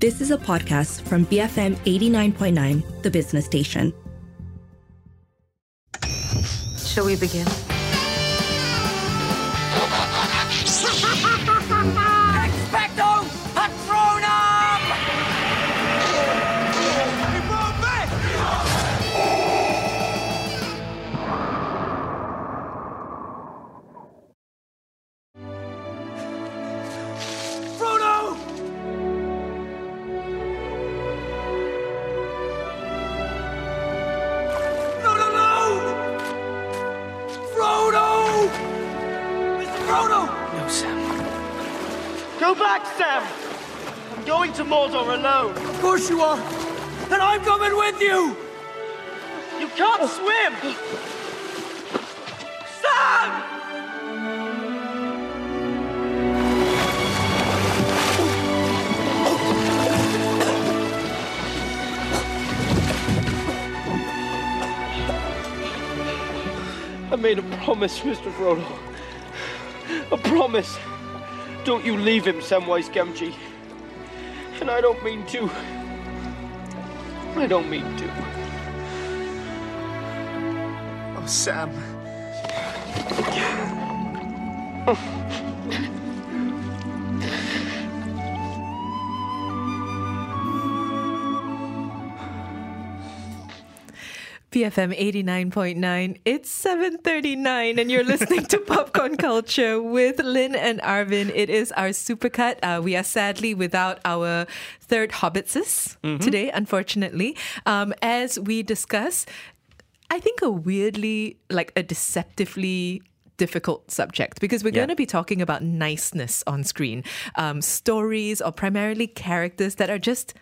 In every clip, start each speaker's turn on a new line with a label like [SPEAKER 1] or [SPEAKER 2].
[SPEAKER 1] This is a podcast from BFM 89.9, the business station.
[SPEAKER 2] Shall we begin?
[SPEAKER 3] To Mordor alone.
[SPEAKER 4] Of course you are! And I'm coming with you!
[SPEAKER 3] You can't swim!
[SPEAKER 4] Sam!
[SPEAKER 3] I made a promise, Mr. Frodo. A promise. Don't you leave him, Samwise Gamgee. And I don't mean to. I don't mean to.
[SPEAKER 5] Oh, Sam.
[SPEAKER 6] BFM 89.9. It's 7:39 and you're listening to Popcorn Culture with Lynn and Arvin. It is our supercut. Uh, we are sadly without our third hobbitses today, unfortunately. Um, as we discuss, I think a weirdly, like a deceptively difficult subject because we're
[SPEAKER 7] Yeah.
[SPEAKER 6] going to be talking about niceness on screen, um, stories or primarily characters that are just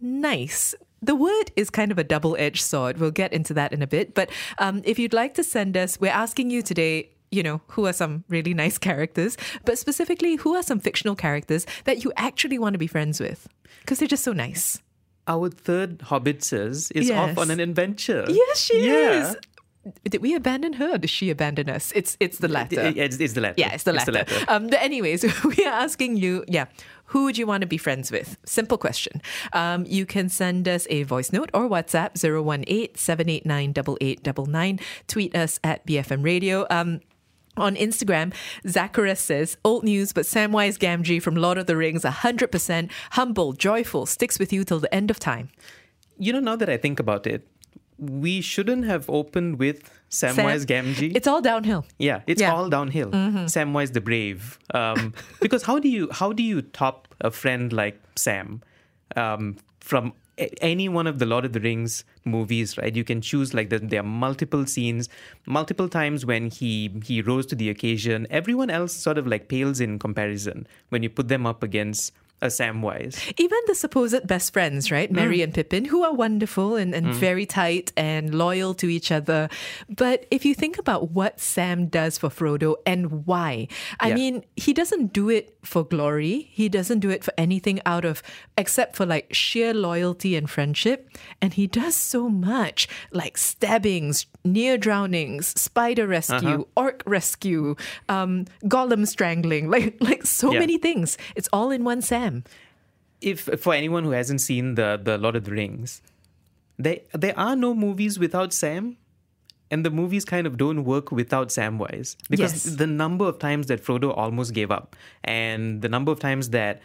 [SPEAKER 6] nice. The word is kind of a double edged sword. We'll get into that in a bit. But um, if you'd like to send us, we're asking you today. You know, who are some really nice characters, but specifically, who are some fictional characters that you actually want to be friends with? Because they're just so nice.
[SPEAKER 7] Our third Hobbit says is
[SPEAKER 6] Yes.
[SPEAKER 7] off on an adventure.
[SPEAKER 6] Yes, she
[SPEAKER 7] Yeah.
[SPEAKER 6] is. Did we abandon her or did she abandon us? It's it's the latter.
[SPEAKER 7] It's, it's the latter.
[SPEAKER 6] Yeah, it's the latter. Um, but anyways, we are asking you, yeah, who would you want to be friends with? Simple question. Um, you can send us a voice note or WhatsApp 018-789-8899. Tweet us at BFM Radio. Um, on Instagram, Zacharias says, Old news, but Samwise Gamgee from Lord of the Rings, 100% humble, joyful, sticks with you till the end of time.
[SPEAKER 7] You know, now that I think about it, we shouldn't have opened with Samwise Gamgee.
[SPEAKER 6] It's all downhill.
[SPEAKER 7] yeah, it's
[SPEAKER 6] Yeah.
[SPEAKER 7] all downhill. Samwise the Brave. Um, because how do you how do you top a friend like Sam um, from a- any one of the Lord of the Rings movies? Right, you can choose like the, there are multiple scenes, multiple times when he he rose to the occasion. Everyone else sort of like pales in comparison when you put them up against a Samwise.
[SPEAKER 6] Even the supposed best friends, right? Mm. Merry and Pippin, who are wonderful and, and mm. very tight and loyal to each other. But if you think about what Sam does for Frodo and why, I
[SPEAKER 7] Yeah.
[SPEAKER 6] mean, he doesn't do it for glory. He doesn't do it for anything out of, except for like sheer loyalty and friendship. And he does so much like stabbings, near drownings, spider rescue, orc rescue, um, Gollum strangling, like, like so
[SPEAKER 7] Yeah.
[SPEAKER 6] many things. It's all in one Sam.
[SPEAKER 7] if for anyone who hasn't seen the the Lord of the Rings, there there are no movies without Sam, and the movies kind of don't work without Samwise because
[SPEAKER 6] Yes.
[SPEAKER 7] the number of times that Frodo almost gave up, and the number of times that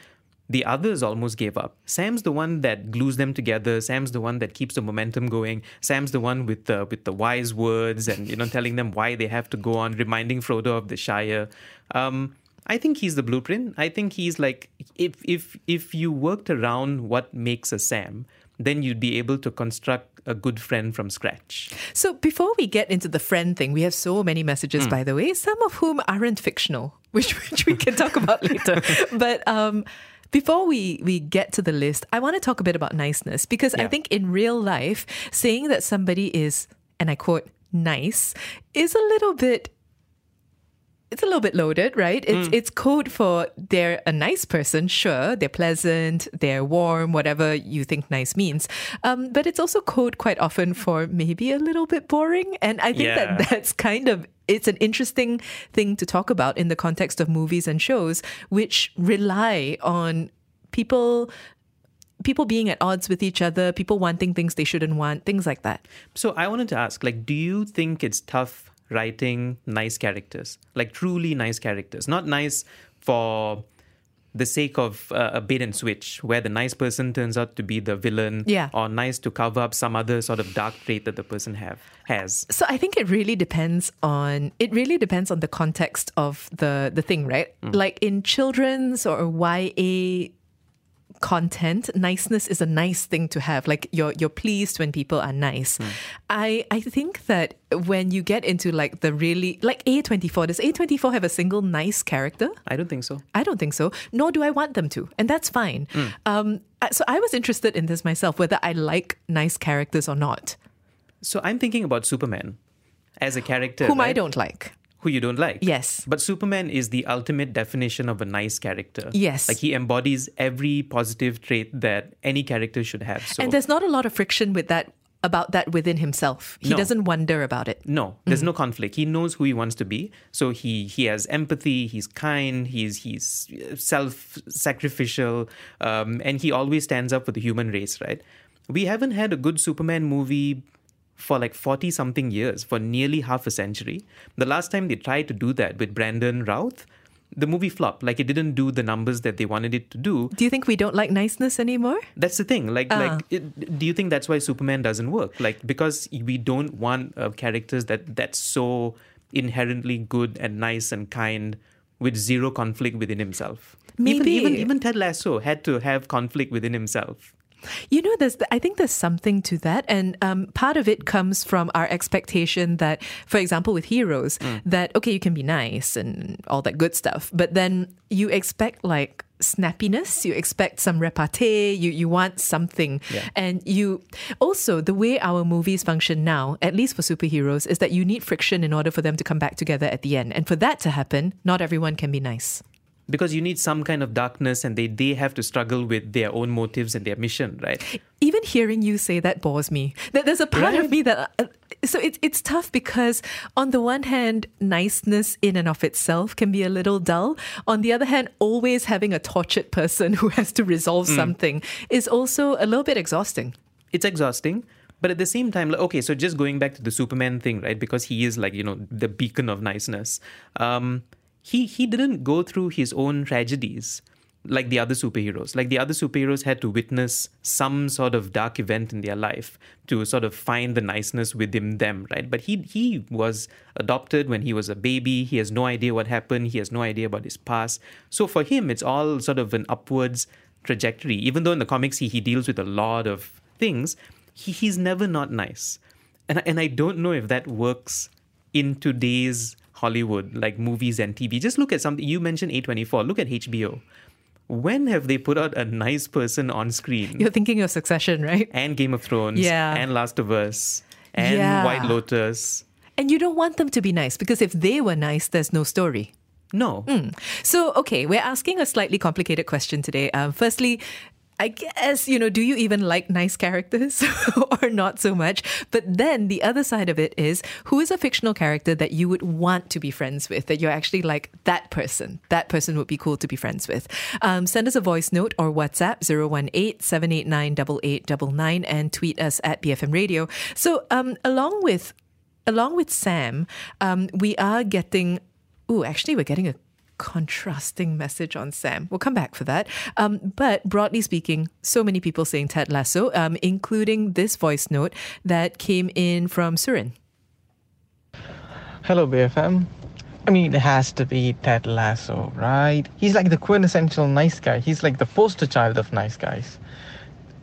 [SPEAKER 7] the others almost gave up. Sam's the one that glues them together. Sam's the one that keeps the momentum going. Sam's the one with the with the wise words and you know telling them why they have to go on, reminding Frodo of the Shire. Um, I think he's the blueprint. I think he's like if if if you worked around what makes a Sam, then you'd be able to construct a good friend from scratch.
[SPEAKER 6] So before we get into the friend thing, we have so many messages, by the way, some of whom aren't fictional, which which we can talk about later. But um, before we we get to the list, I want to talk a bit about niceness because I think in real life, saying that somebody is, and I quote, nice, is a little bit it's a little bit loaded, right? It's it's code for they're a nice person, sure, they're pleasant, they're warm, whatever you think nice means. Um, but it's also code quite often for maybe a little bit boring, and I think
[SPEAKER 7] Yeah.
[SPEAKER 6] that that's kind of it's an interesting thing to talk about in the context of movies and shows, which rely on people people being at odds with each other, people wanting things they shouldn't want, things like that.
[SPEAKER 7] So I wanted to ask, like, do you think it's tough writing nice characters, like truly nice characters, not nice for the sake of uh, a bait and switch, where the nice person turns out to be the villain,
[SPEAKER 6] Yeah.
[SPEAKER 7] or nice to cover up some other sort of dark trait that the person have has.
[SPEAKER 6] So I think it really depends on it really depends on the context of the the thing, right? Like in children's or YA content, niceness is a nice thing to have. Like you're you're pleased when people are nice. I I think that when you get into like the really like A24, does A24 have a single nice character?
[SPEAKER 7] I don't think so.
[SPEAKER 6] I don't think so, nor do I want them to, and that's fine. Um, so I was interested in this myself, whether I like nice characters or not,
[SPEAKER 7] So I'm thinking about Superman as a character,
[SPEAKER 6] whom I don't like.
[SPEAKER 7] Who you don't like.
[SPEAKER 6] Yes.
[SPEAKER 7] But Superman is the ultimate definition of a nice character.
[SPEAKER 6] Yes.
[SPEAKER 7] Like he embodies every positive trait that any character should have. So
[SPEAKER 6] And there's not a lot of friction with that about that within himself. He
[SPEAKER 7] No.
[SPEAKER 6] doesn't wonder about it.
[SPEAKER 7] no, there's no conflict. He knows who he wants to be. So he he has empathy. He's kind. He's he's self-sacrificial, um, and he always stands up for the human race. Right? We haven't had a good Superman movie for like 40 something years, for nearly half a century. The last time they tried to do that with Brandon Routh, the movie flopped. Like it didn't do the numbers that they wanted it to do.
[SPEAKER 6] Do you think we don't like niceness anymore?
[SPEAKER 7] That's the thing. Like,
[SPEAKER 6] Ah.
[SPEAKER 7] like, it, do you think that's why Superman doesn't work? Like, because we don't want uh, characters that that's so inherently good and nice and kind with zero conflict within himself. Even,
[SPEAKER 6] Maybe-
[SPEAKER 7] even even Ted Lasso had to have conflict within himself.
[SPEAKER 6] You know, there's I think there's something to that, and um, part of it comes from our expectation that, for example, with heroes, that okay, you can be nice and all that good stuff, but then you expect like snappiness, you expect some repartee, you you want something,
[SPEAKER 7] Yeah.
[SPEAKER 6] and you also the way our movies function now, at least for superheroes, is that you need friction in order for them to come back together at the end, and for that to happen, not everyone can be nice.
[SPEAKER 7] Because you need some kind of darkness and they, they have to struggle with their own motives and their mission, right?
[SPEAKER 6] even hearing you say that bores me. There- There's a part of me that. Uh, so it's it's tough because on the one hand, niceness in and of itself can be a little dull. On the other hand, always having a tortured person who has to resolve something is also a little bit exhausting.
[SPEAKER 7] it's exhausting but at the same time like, okay so just going back to the superman thing right because he is like you know the beacon of niceness um he he didn't go through his own tragedies like the other superheroes. Like the other superheroes had to witness some sort of dark event in their life to sort of find the niceness within them right? But he he was adopted when he was a baby. He has no idea what happened. He has no idea about his past. So for him it's all sort of an upwards trajectory. Even though in the comics he, he deals with a lot of things, he, he's never not nice. And, and I don't know if that works in today's Hollywood, like movies and TV. Just look at something. You mentioned A24. Look at HBO. When have they put out a nice person on screen?
[SPEAKER 6] You're thinking of Succession, right?
[SPEAKER 7] and Game of Thrones,
[SPEAKER 6] Yeah.
[SPEAKER 7] and Last of Us, and
[SPEAKER 6] Yeah.
[SPEAKER 7] White Lotus.
[SPEAKER 6] And you don't want them to be nice because if they were nice, there's no story.
[SPEAKER 7] No.
[SPEAKER 6] So, okay, we're asking a slightly complicated question today. Um, firstly, I guess, you know, do you even like nice characters or not so much? But then the other side of it is who is a fictional character that you would want to be friends with, that you're actually like that person? That person would be cool to be friends with. Um, send us a voice note or WhatsApp 018 789 8899 and tweet us at BFM Radio. So, um, along with along with Sam, um, we are getting. Ooh, actually, we're getting a contrasting message on Sam. We'll come back for that. Um, but broadly speaking, so many people saying Ted Lasso, um, including this voice note that came in from Surin.
[SPEAKER 8] Hello, BFM. I mean, it has to be Ted Lasso, right? He's like the quintessential nice guy. He's like the poster child of nice guys.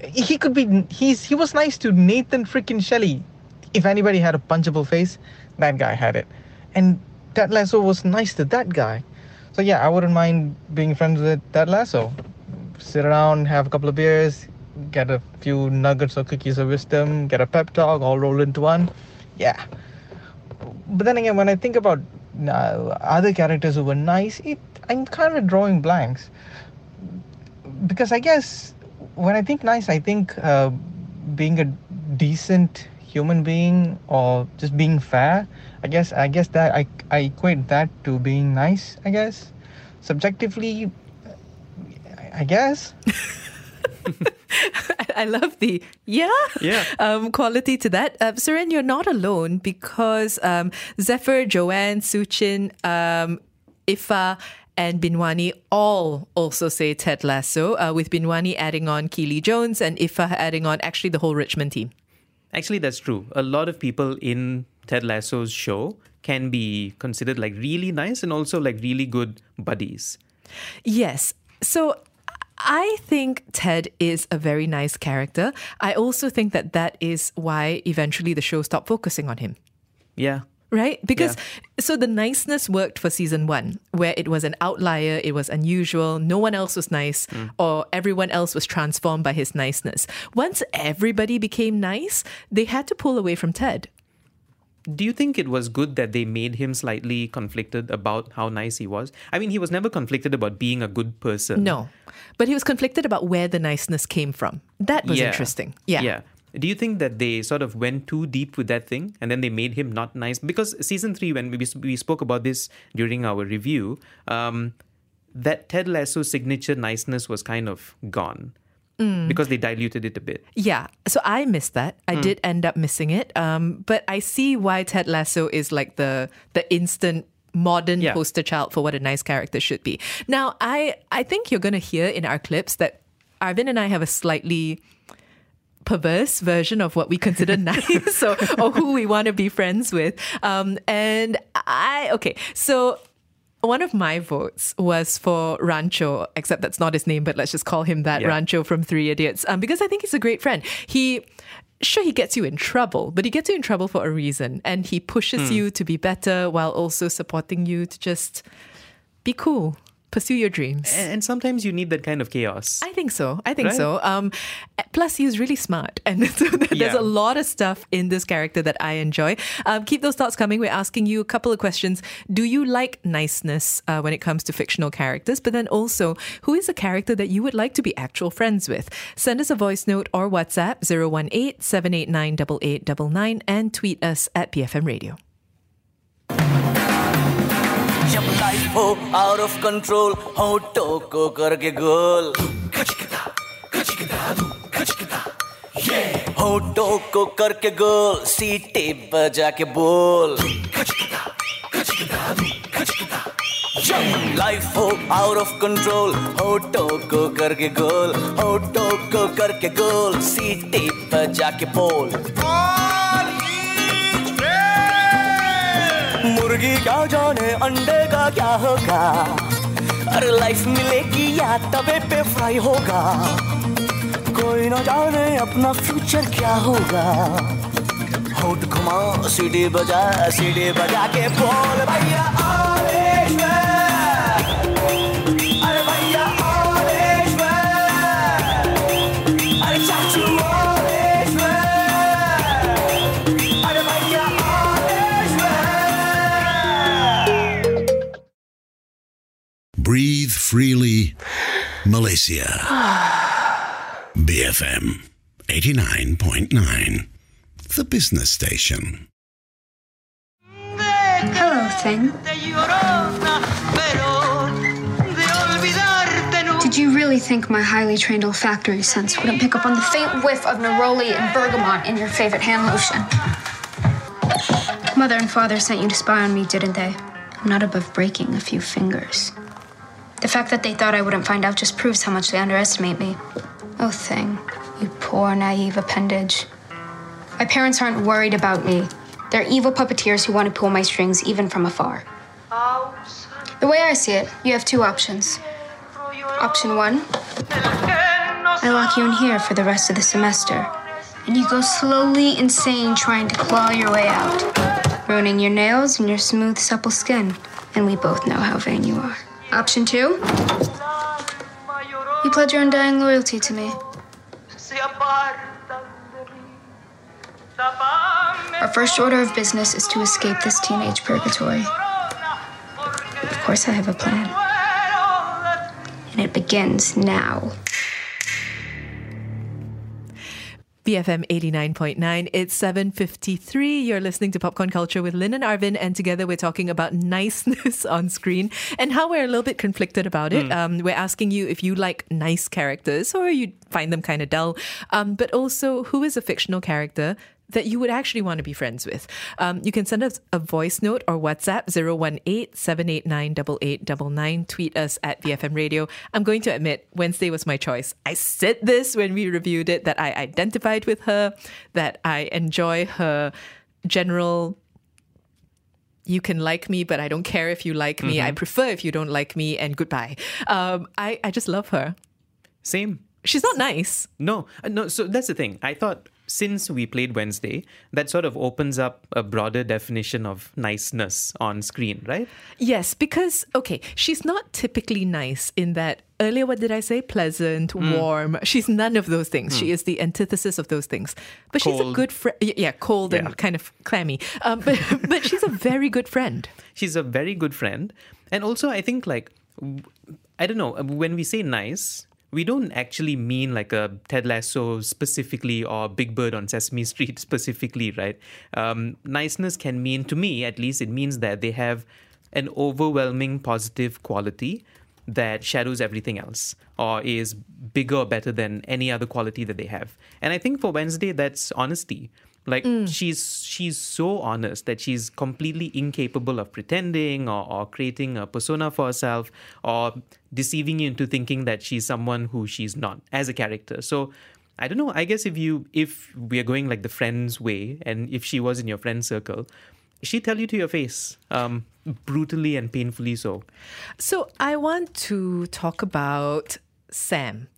[SPEAKER 8] He could be. He's he was nice to Nathan freaking Shelley. If anybody had a punchable face, that guy had it. And Ted Lasso was nice to that guy. So yeah, I wouldn't mind being friends with that Lasso. Sit around, have a couple of beers, get a few nuggets or cookies of wisdom, get a pep talk, all roll into one. Yeah but then again, when I think about uh, other characters who were nice, it I'm kind of drawing blanks because I guess when I think nice, I think uh, being a decent human being or just being fair. I guess I guess that I I equate that to being nice. I guess subjectively, I- I guess.
[SPEAKER 6] I love the yeah,
[SPEAKER 7] Yeah.
[SPEAKER 6] Um, quality to that. Uh, Suren, you're not alone because um, Zephyr, Joanne, Suchin, um, Ifa, and Binwani all also say Ted Lasso, uh, with Binwani adding on Keeley Jones and Ifa adding on actually the whole Richmond team.
[SPEAKER 7] Actually, that's true. A lot of people in Ted Lasso's show can be considered like really nice and also like really good buddies.
[SPEAKER 6] Yes. So I think Ted is a very nice character. I also think that that is why eventually the show stopped focusing on him.
[SPEAKER 7] Yeah.
[SPEAKER 6] Right? Because so the niceness worked for season one, where it was an outlier, it was unusual, no one else was nice, mm. or everyone else was transformed by his niceness. Once everybody became nice, they had to pull away from Ted.
[SPEAKER 7] Do you think it was good that they made him slightly conflicted about how nice he was? I mean, he was never conflicted about being a good person.
[SPEAKER 6] No. But he was conflicted about where the niceness came from. That was
[SPEAKER 7] Yeah.
[SPEAKER 6] interesting. Yeah.
[SPEAKER 7] Yeah. Do you think that they sort of went too deep with that thing and then they made him not nice? Because season three, when we, we spoke about this during our review, um, that Ted Lasso signature niceness was kind of gone
[SPEAKER 6] Mm.
[SPEAKER 7] because they diluted it a bit.
[SPEAKER 6] Yeah, so I missed that. I did end up missing it. Um, but I see why Ted Lasso is like the the instant modern
[SPEAKER 7] Yeah.
[SPEAKER 6] poster child for what a nice character should be. Now, I I think you're gonna hear in our clips that Arvin and I have a slightly perverse version of what we consider nice or, or who we want to be friends with. Um, and I, okay, so one of my votes was for Rancho, except that's not his name, but let's just call him that
[SPEAKER 7] Yeah.
[SPEAKER 6] Rancho from Three Idiots, um, because I think he's a great friend. He, sure, he gets you in trouble, but he gets you in trouble for a reason, and he pushes you to be better while also supporting you to just be cool, pursue your dreams.
[SPEAKER 7] And, sometimes you need that kind of chaos.
[SPEAKER 6] I think so. I think
[SPEAKER 7] Right?
[SPEAKER 6] so. Um, plus, he's really smart, and so there's
[SPEAKER 7] Yeah.
[SPEAKER 6] a lot of stuff in this character that I enjoy. Um, keep those thoughts coming. We're asking you a couple of questions. Do you like niceness uh, when it comes to fictional characters? But then also, who is a character that you would like to be actual friends with? Send us a voice note or WhatsApp 018 789 8899 and tweet us at BFM Radio.
[SPEAKER 9] जब life हो out of control होठों को करके गोल। होठों को करके गोल, सीटे बजा के बोल लाइफ हो आउट ऑफ़ कंट्रोल होठों को करके गोल। होठों को करके गोल, सीटे बजा के बोल। मुर्गी क्या जाने अंडे का क्या होगा? अरे लाइफ मिलेगी या तबे पे फ्राई होगा? कोई ना जाने अपना फ्यूचर क्या होगा? होट घुमा, सीढ़ी बजा सीढ़ी बजा के बोल, भैया
[SPEAKER 10] Breathe freely, Malaysia. BFM 89.9, the business station.
[SPEAKER 2] Hello, Thing. Did you really think my highly trained olfactory sense wouldn't pick up on the faint whiff of neroli and bergamot in your favorite hand lotion? Mother and father sent you to spy on me, didn't they? I'm not above breaking a few fingers. The fact that they thought I wouldn't find out just proves how much they underestimate me. Oh, Thing, you poor, naive appendage. My parents aren't worried about me. They're evil puppeteers who want to pull my strings even from afar. The way I see it, you have two options. Option one I lock you in here for the rest of the semester, and you go slowly insane trying to claw your way out, ruining your nails and your smooth, supple skin. And we both know how vain you are. Option two You pledge your undying loyalty to me. Our first order of business is to escape this teenage purgatory. Of course, I have a plan. And it begins now.
[SPEAKER 6] BFM 89.9. It's 7.53. You're listening to Popcorn Culture with Lynn and Arvin, and together we're talking about niceness on screen and how we're a little bit conflicted about it. Um, we're asking you if you like nice characters or you find them kind of dull, um, but also who is a fictional character that you would actually want to be friends with. Um, you can send us a voice note or WhatsApp 018-789-8899. Tweet us at BFM Radio. I'm going to admit, Wednesday was my choice. I said this when we reviewed it, that I identified with her, that I enjoy her general you can like me, but I don't care if you like me. I prefer if you don't like me, and goodbye. Um, I, I just love her.
[SPEAKER 7] Same.
[SPEAKER 6] She's not nice.
[SPEAKER 7] No, uh, no. So that's the thing. I thought since we played Wednesday, that sort of opens up a broader definition of niceness on screen, right?
[SPEAKER 6] Yes, because, okay, she's not typically nice in that earlier, what did I say? Pleasant,
[SPEAKER 7] Hmm.
[SPEAKER 6] warm. She's none of those things. She is the antithesis of those things. But she's a good friend. Yeah, cold
[SPEAKER 7] Yeah.
[SPEAKER 6] and kind of clammy. Um, but, but she's a very good friend.
[SPEAKER 7] She's a very good friend. And also, I think, like, I don't know, when we say nice, we don't actually mean like a Ted Lasso specifically or Big Bird on Sesame Street specifically, right? Um, niceness can mean, to me at least, it means that they have an overwhelming positive quality that shadows everything else or is bigger or better than any other quality that they have. And I think for Wednesday, that's honesty. Like she's she's so honest that she's completely incapable of pretending or, or creating a persona for herself or deceiving you into thinking that she's someone who she's not as a character. So I don't know. I guess if you if we are going like the friends way and if she was in your friend circle, she'd tell you to your face, um, brutally and painfully so.
[SPEAKER 6] So I want to talk about Sam.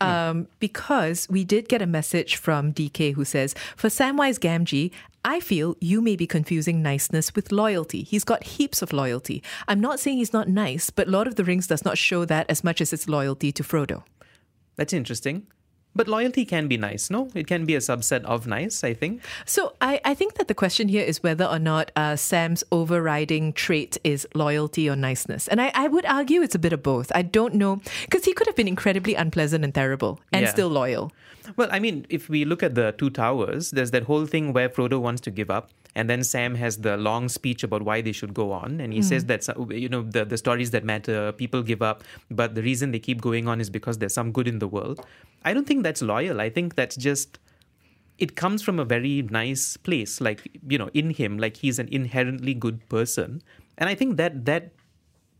[SPEAKER 6] Um, because we did get a message from DK who says, For Samwise Gamgee, I feel you may be confusing niceness with loyalty. He's got heaps of loyalty. I'm not saying he's not nice, but Lord of the Rings does not show that as much as its loyalty to Frodo.
[SPEAKER 7] That's interesting. But loyalty can be nice, no? It can be a subset of nice, I think.
[SPEAKER 6] So I, I think that the question here is whether or not uh, Sam's overriding trait is loyalty or niceness. And I, I would argue it's a bit of both. I don't know, because he could have been incredibly unpleasant and terrible and
[SPEAKER 7] Yeah.
[SPEAKER 6] still loyal.
[SPEAKER 7] Well, I mean, if we look at the Two Towers, there's that whole thing where Frodo wants to give up, and then Sam has the long speech about why they should go on, and he hmm. says that you know the the stories that matter, people give up, but the reason they keep going on is because there's some good in the world. I don't think that's loyal. I think that's just it comes from a very nice place, like you know, in him, like he's an inherently good person, and I think that that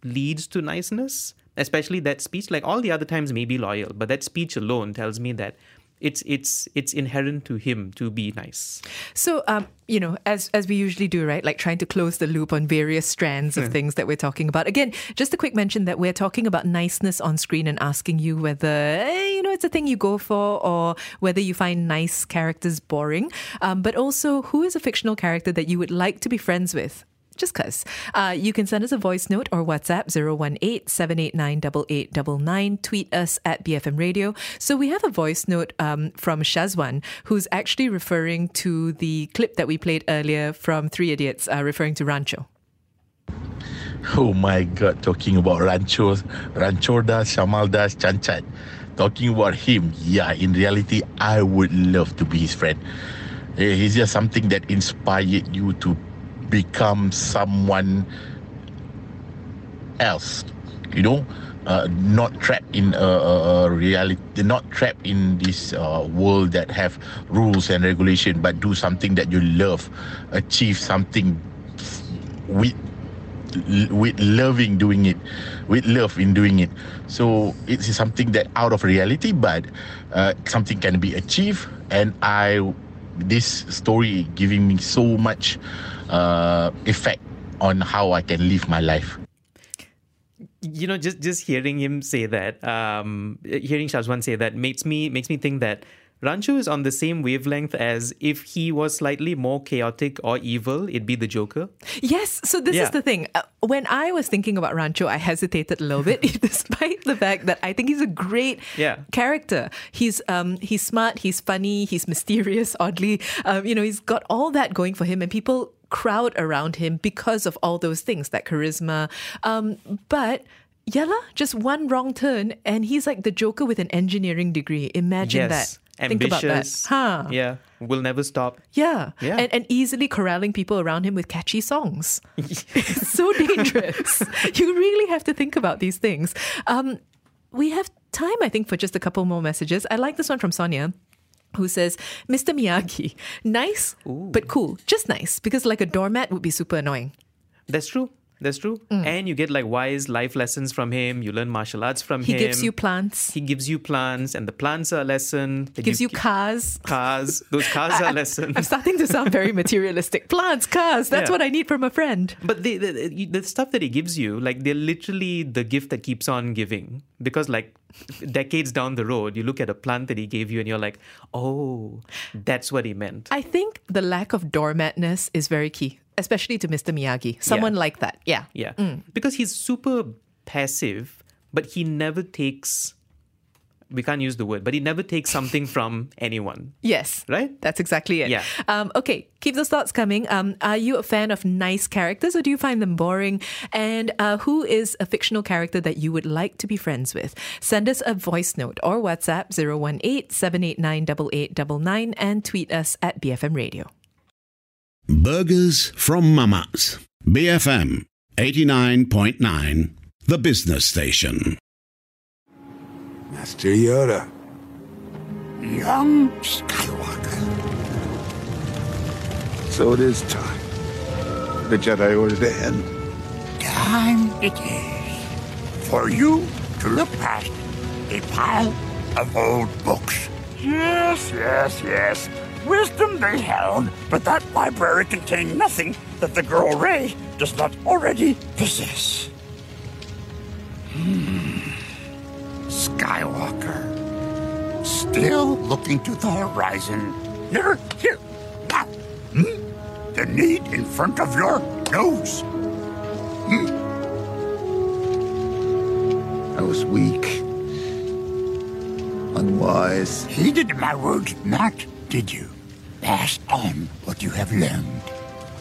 [SPEAKER 7] leads to niceness, especially that speech. Like all the other times may be loyal, but that speech alone tells me that it's it's it's inherent to him to be nice.
[SPEAKER 6] So, um, you know, as as we usually do, right? Like trying to close the loop on various strands of things that we're talking about. Again, just a quick mention that we're talking about niceness on screen and asking you whether eh, you know it's a thing you go for or whether you find nice characters boring. Um, but also, who is a fictional character that you would like to be friends with? Just cuz. Uh, you can send us a voice note or WhatsApp 018-789-8899. Tweet us at BFM Radio. So we have a voice note um, from Shazwan, who's actually referring to the clip that we played earlier from Three Idiots, uh, referring to Rancho.
[SPEAKER 11] Oh my god, talking about Rancho, Rancho Das, Shamal Das, Chanchad. Talking about him, yeah, in reality, I would love to be his friend. He's just something that inspired you to become someone else, you know, uh, not trapped in a, reality, not trapped in this uh, world that have rules and regulation, but do something that you love, achieve something with with loving doing it with love in doing it. So it's something that out of reality but uh, something can be achieved. And i this story giving me so much uh, effect on how i can live my life
[SPEAKER 7] You know, just just hearing him say that, um, hearing Shazwan say that makes me makes me think that Rancho is on the same wavelength as if he was slightly more chaotic or evil, it'd be the Joker.
[SPEAKER 6] Yes, so this
[SPEAKER 7] Yeah.
[SPEAKER 6] is the thing. Uh, when I was thinking about Rancho, I hesitated a little bit, despite the fact that I think he's a great
[SPEAKER 7] Yeah.
[SPEAKER 6] character. He's um he's smart, he's funny, he's mysterious. Oddly, um, you know, he's got all that going for him, and people crowd around him because of all those things, that charisma. Um, but. Yella, just one wrong turn, and he's like the Joker with an engineering degree. Imagine
[SPEAKER 7] yes.
[SPEAKER 6] that. Think about that.
[SPEAKER 7] ambitious.
[SPEAKER 6] Huh.
[SPEAKER 7] Yeah, will never stop.
[SPEAKER 6] Yeah.
[SPEAKER 7] Yeah.
[SPEAKER 6] And, and easily corralling people around him with catchy songs. it's so dangerous. you really have to think about these things. Um, we have time, I think, for just a couple more messages. I like this one from Sonia. Who says, Mr. Miyagi, nice, but cool. Just nice, because like a doormat would be super annoying.
[SPEAKER 7] That's true. That's true.
[SPEAKER 6] Mm.
[SPEAKER 7] And you get like wise life lessons from him. You learn martial arts from
[SPEAKER 6] He
[SPEAKER 7] him.
[SPEAKER 6] He gives you plants,
[SPEAKER 7] He gives you plants, and the plants are a lesson.
[SPEAKER 6] he gives you cars.
[SPEAKER 7] cars. Those cars are lessons.
[SPEAKER 6] I'm starting to sound very materialistic. Plants, cars, that's
[SPEAKER 7] Yeah.
[SPEAKER 6] what I need from a friend.
[SPEAKER 7] But the, the the the stuff that he gives you, like they're literally the gift that keeps on giving. Because like decades down the road, you look at a plant that he gave you, and you're like, oh, that's what he meant.
[SPEAKER 6] I think the lack of doormatness is very key, especially to Mr. Miyagi. Someone like that. Yeah.
[SPEAKER 7] Yeah,
[SPEAKER 6] Mm.
[SPEAKER 7] because he's super passive, but he never takes. We can't use the word, but he never takes something from anyone.
[SPEAKER 6] Yes.
[SPEAKER 7] Right?
[SPEAKER 6] That's exactly it.
[SPEAKER 7] Yeah.
[SPEAKER 6] Um, okay, keep those thoughts coming. Um, are you a fan of nice characters or do you find them boring? And uh, who is a fictional character that you would like to be friends with? Send us a voice note or WhatsApp 018 789 8899 and tweet us at BFM Radio.
[SPEAKER 10] Burgers from Mama's. BFM 89.9, the business station.
[SPEAKER 12] Master Yoda.
[SPEAKER 13] Young Skywalker.
[SPEAKER 12] So it is time. The Jedi Order to end.
[SPEAKER 13] Time it is for you to look past a pile of old books. Yes, yes, yes. Wisdom they held, but that library contained nothing that the girl Rey does not already possess. Hmm. Skywalker. Still looking to the horizon. Here, here, now. Hmm? The need in front of your nose. Hmm?
[SPEAKER 12] I was weak. Unwise.
[SPEAKER 13] Heeded my words not, did you? Pass on what you have learned.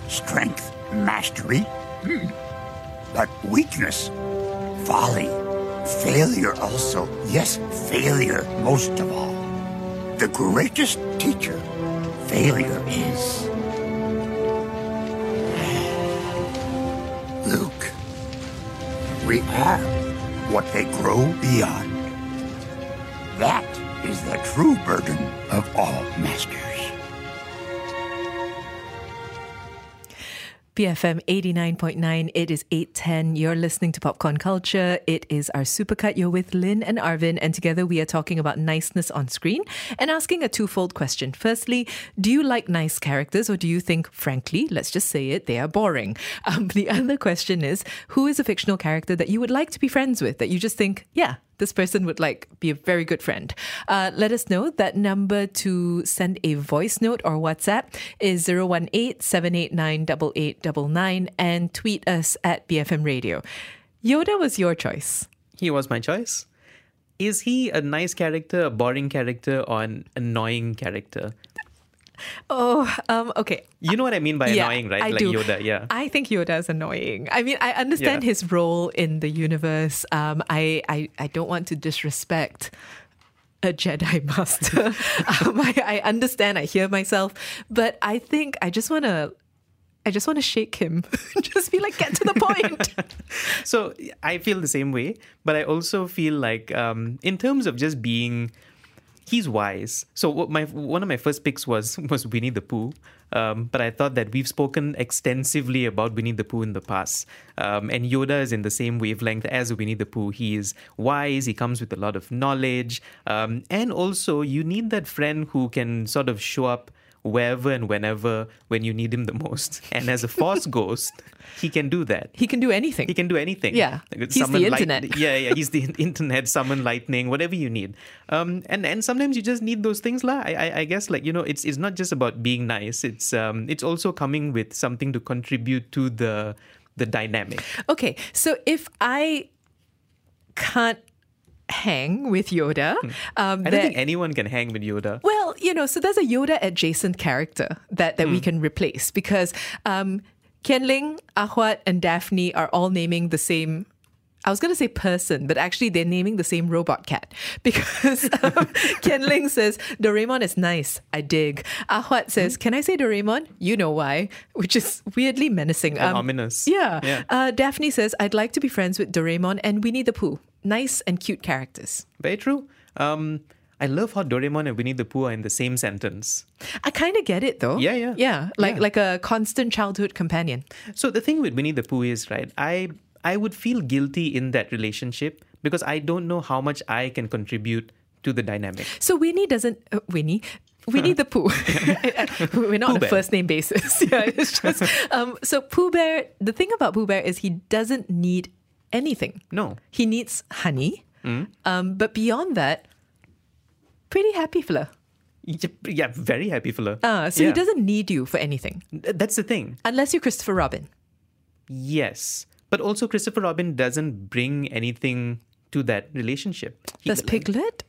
[SPEAKER 13] Strength, mastery, hmm. but weakness, folly, failure also. Yes, failure most of all. The greatest teacher, failure is. Luke, we are what they grow beyond. That is the true burden of all masters.
[SPEAKER 6] BFM 89.9. It is 810. You're listening to Popcorn Culture. It is our supercut. You're with Lynn and Arvin, and together we are talking about niceness on screen and asking a twofold question. Firstly, do you like nice characters or do you think, frankly, let's just say it, they are boring? Um, the other question is, who is a fictional character that you would like to be friends with that you just think, yeah, this person would like be a very good friend. Uh, let us know. That number to send a voice note or WhatsApp is 018 789 8899 and tweet us at BFM Radio. Yoda was your choice.
[SPEAKER 7] He was my choice. Is he a nice character, a boring character, or an annoying character?
[SPEAKER 6] Oh, um, okay.
[SPEAKER 7] You know what I mean by
[SPEAKER 6] Yeah,
[SPEAKER 7] annoying, right?
[SPEAKER 6] I
[SPEAKER 7] like
[SPEAKER 6] do.
[SPEAKER 7] Yoda, yeah.
[SPEAKER 6] I think Yoda is annoying. I mean, I understand
[SPEAKER 7] Yeah.
[SPEAKER 6] his role in the universe. Um, I, I, I don't want to disrespect a Jedi master. um, I, I understand. I hear myself, but I think I just want to. I just want to shake him. just be like, get to the point.
[SPEAKER 7] so I feel the same way, but I also feel like, um, in terms of just being, he's wise. So my one of my first picks was was Winnie the Pooh, um, but I thought that we've spoken extensively about Winnie the Pooh in the past, um, and Yoda is in the same wavelength as Winnie the Pooh. He is wise. He comes with a lot of knowledge, um, and also you need that friend who can sort of show up wherever and whenever when you need him the most. And as a force ghost, he can do that.
[SPEAKER 6] He can do anything.
[SPEAKER 7] He can do anything.
[SPEAKER 6] Yeah.
[SPEAKER 7] Like,
[SPEAKER 6] He's the
[SPEAKER 7] summon light-
[SPEAKER 6] internet.
[SPEAKER 7] yeah, yeah. He's the internet, summon lightning, whatever you need. Um, and and sometimes you just need those things, lah. I, I I guess like you know, it's it's not just about being nice. It's um it's also coming with something to contribute to the the dynamic.
[SPEAKER 6] Okay, so if I can't hang with Yoda, um,
[SPEAKER 7] I don't
[SPEAKER 6] then-
[SPEAKER 7] think anyone can hang with Yoda.
[SPEAKER 6] Well, you know, so there's a Yoda adjacent character that, that we
[SPEAKER 7] Hmm.
[SPEAKER 6] can replace because um, Qianling, Ahwat, and Daphne are all naming the same I was going to say person, but actually they're naming the same robot cat because um, Ken Ling says Doraemon is nice. I dig. Ahwat says, "Can I say Doraemon? You know why?" Which is weirdly menacing.
[SPEAKER 7] And ominous.
[SPEAKER 6] Yeah.
[SPEAKER 7] Yeah.
[SPEAKER 6] Uh, Daphne says, "I'd like to be friends with Doraemon and Winnie the Pooh. Nice and cute characters."
[SPEAKER 7] Very true. Um, I love how Doraemon and Winnie the Pooh are in the same sentence.
[SPEAKER 6] I kind of get it though.
[SPEAKER 7] Yeah, yeah.
[SPEAKER 6] yeah. Like like a constant childhood companion.
[SPEAKER 7] So the thing with Winnie the Pooh is right. I I would feel guilty in that relationship because I don't know how much I can contribute to the dynamic.
[SPEAKER 6] So Winnie doesn't. Uh, Winnie. Winnie the Pooh. We're not
[SPEAKER 7] Pooh
[SPEAKER 6] on a first name basis. yeah, it's just. Um, so Pooh Bear. The thing about Pooh Bear is he doesn't need anything.
[SPEAKER 7] No.
[SPEAKER 6] He needs honey.
[SPEAKER 7] Mm.
[SPEAKER 6] Um, but beyond that, pretty happy fella.
[SPEAKER 7] Yeah, very happy fella.
[SPEAKER 6] Uh, so
[SPEAKER 7] Yeah.
[SPEAKER 6] he doesn't need you for anything.
[SPEAKER 7] That's the thing.
[SPEAKER 6] Unless you're Christopher Robin.
[SPEAKER 7] Yes. But also Christopher Robin doesn't bring anything to that relationship. He-
[SPEAKER 6] Does Piglet?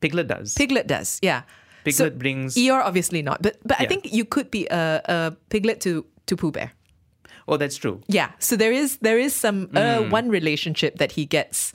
[SPEAKER 7] Piglet does.
[SPEAKER 6] Piglet does, yeah.
[SPEAKER 7] Piglet brings
[SPEAKER 6] Eeyore obviously not, but but I
[SPEAKER 7] Yeah.
[SPEAKER 6] think you could be a, a piglet to to Pooh Bear.
[SPEAKER 7] Oh, that's true.
[SPEAKER 6] Yeah. So there is there is some uh,
[SPEAKER 7] Mm.
[SPEAKER 6] one relationship that he gets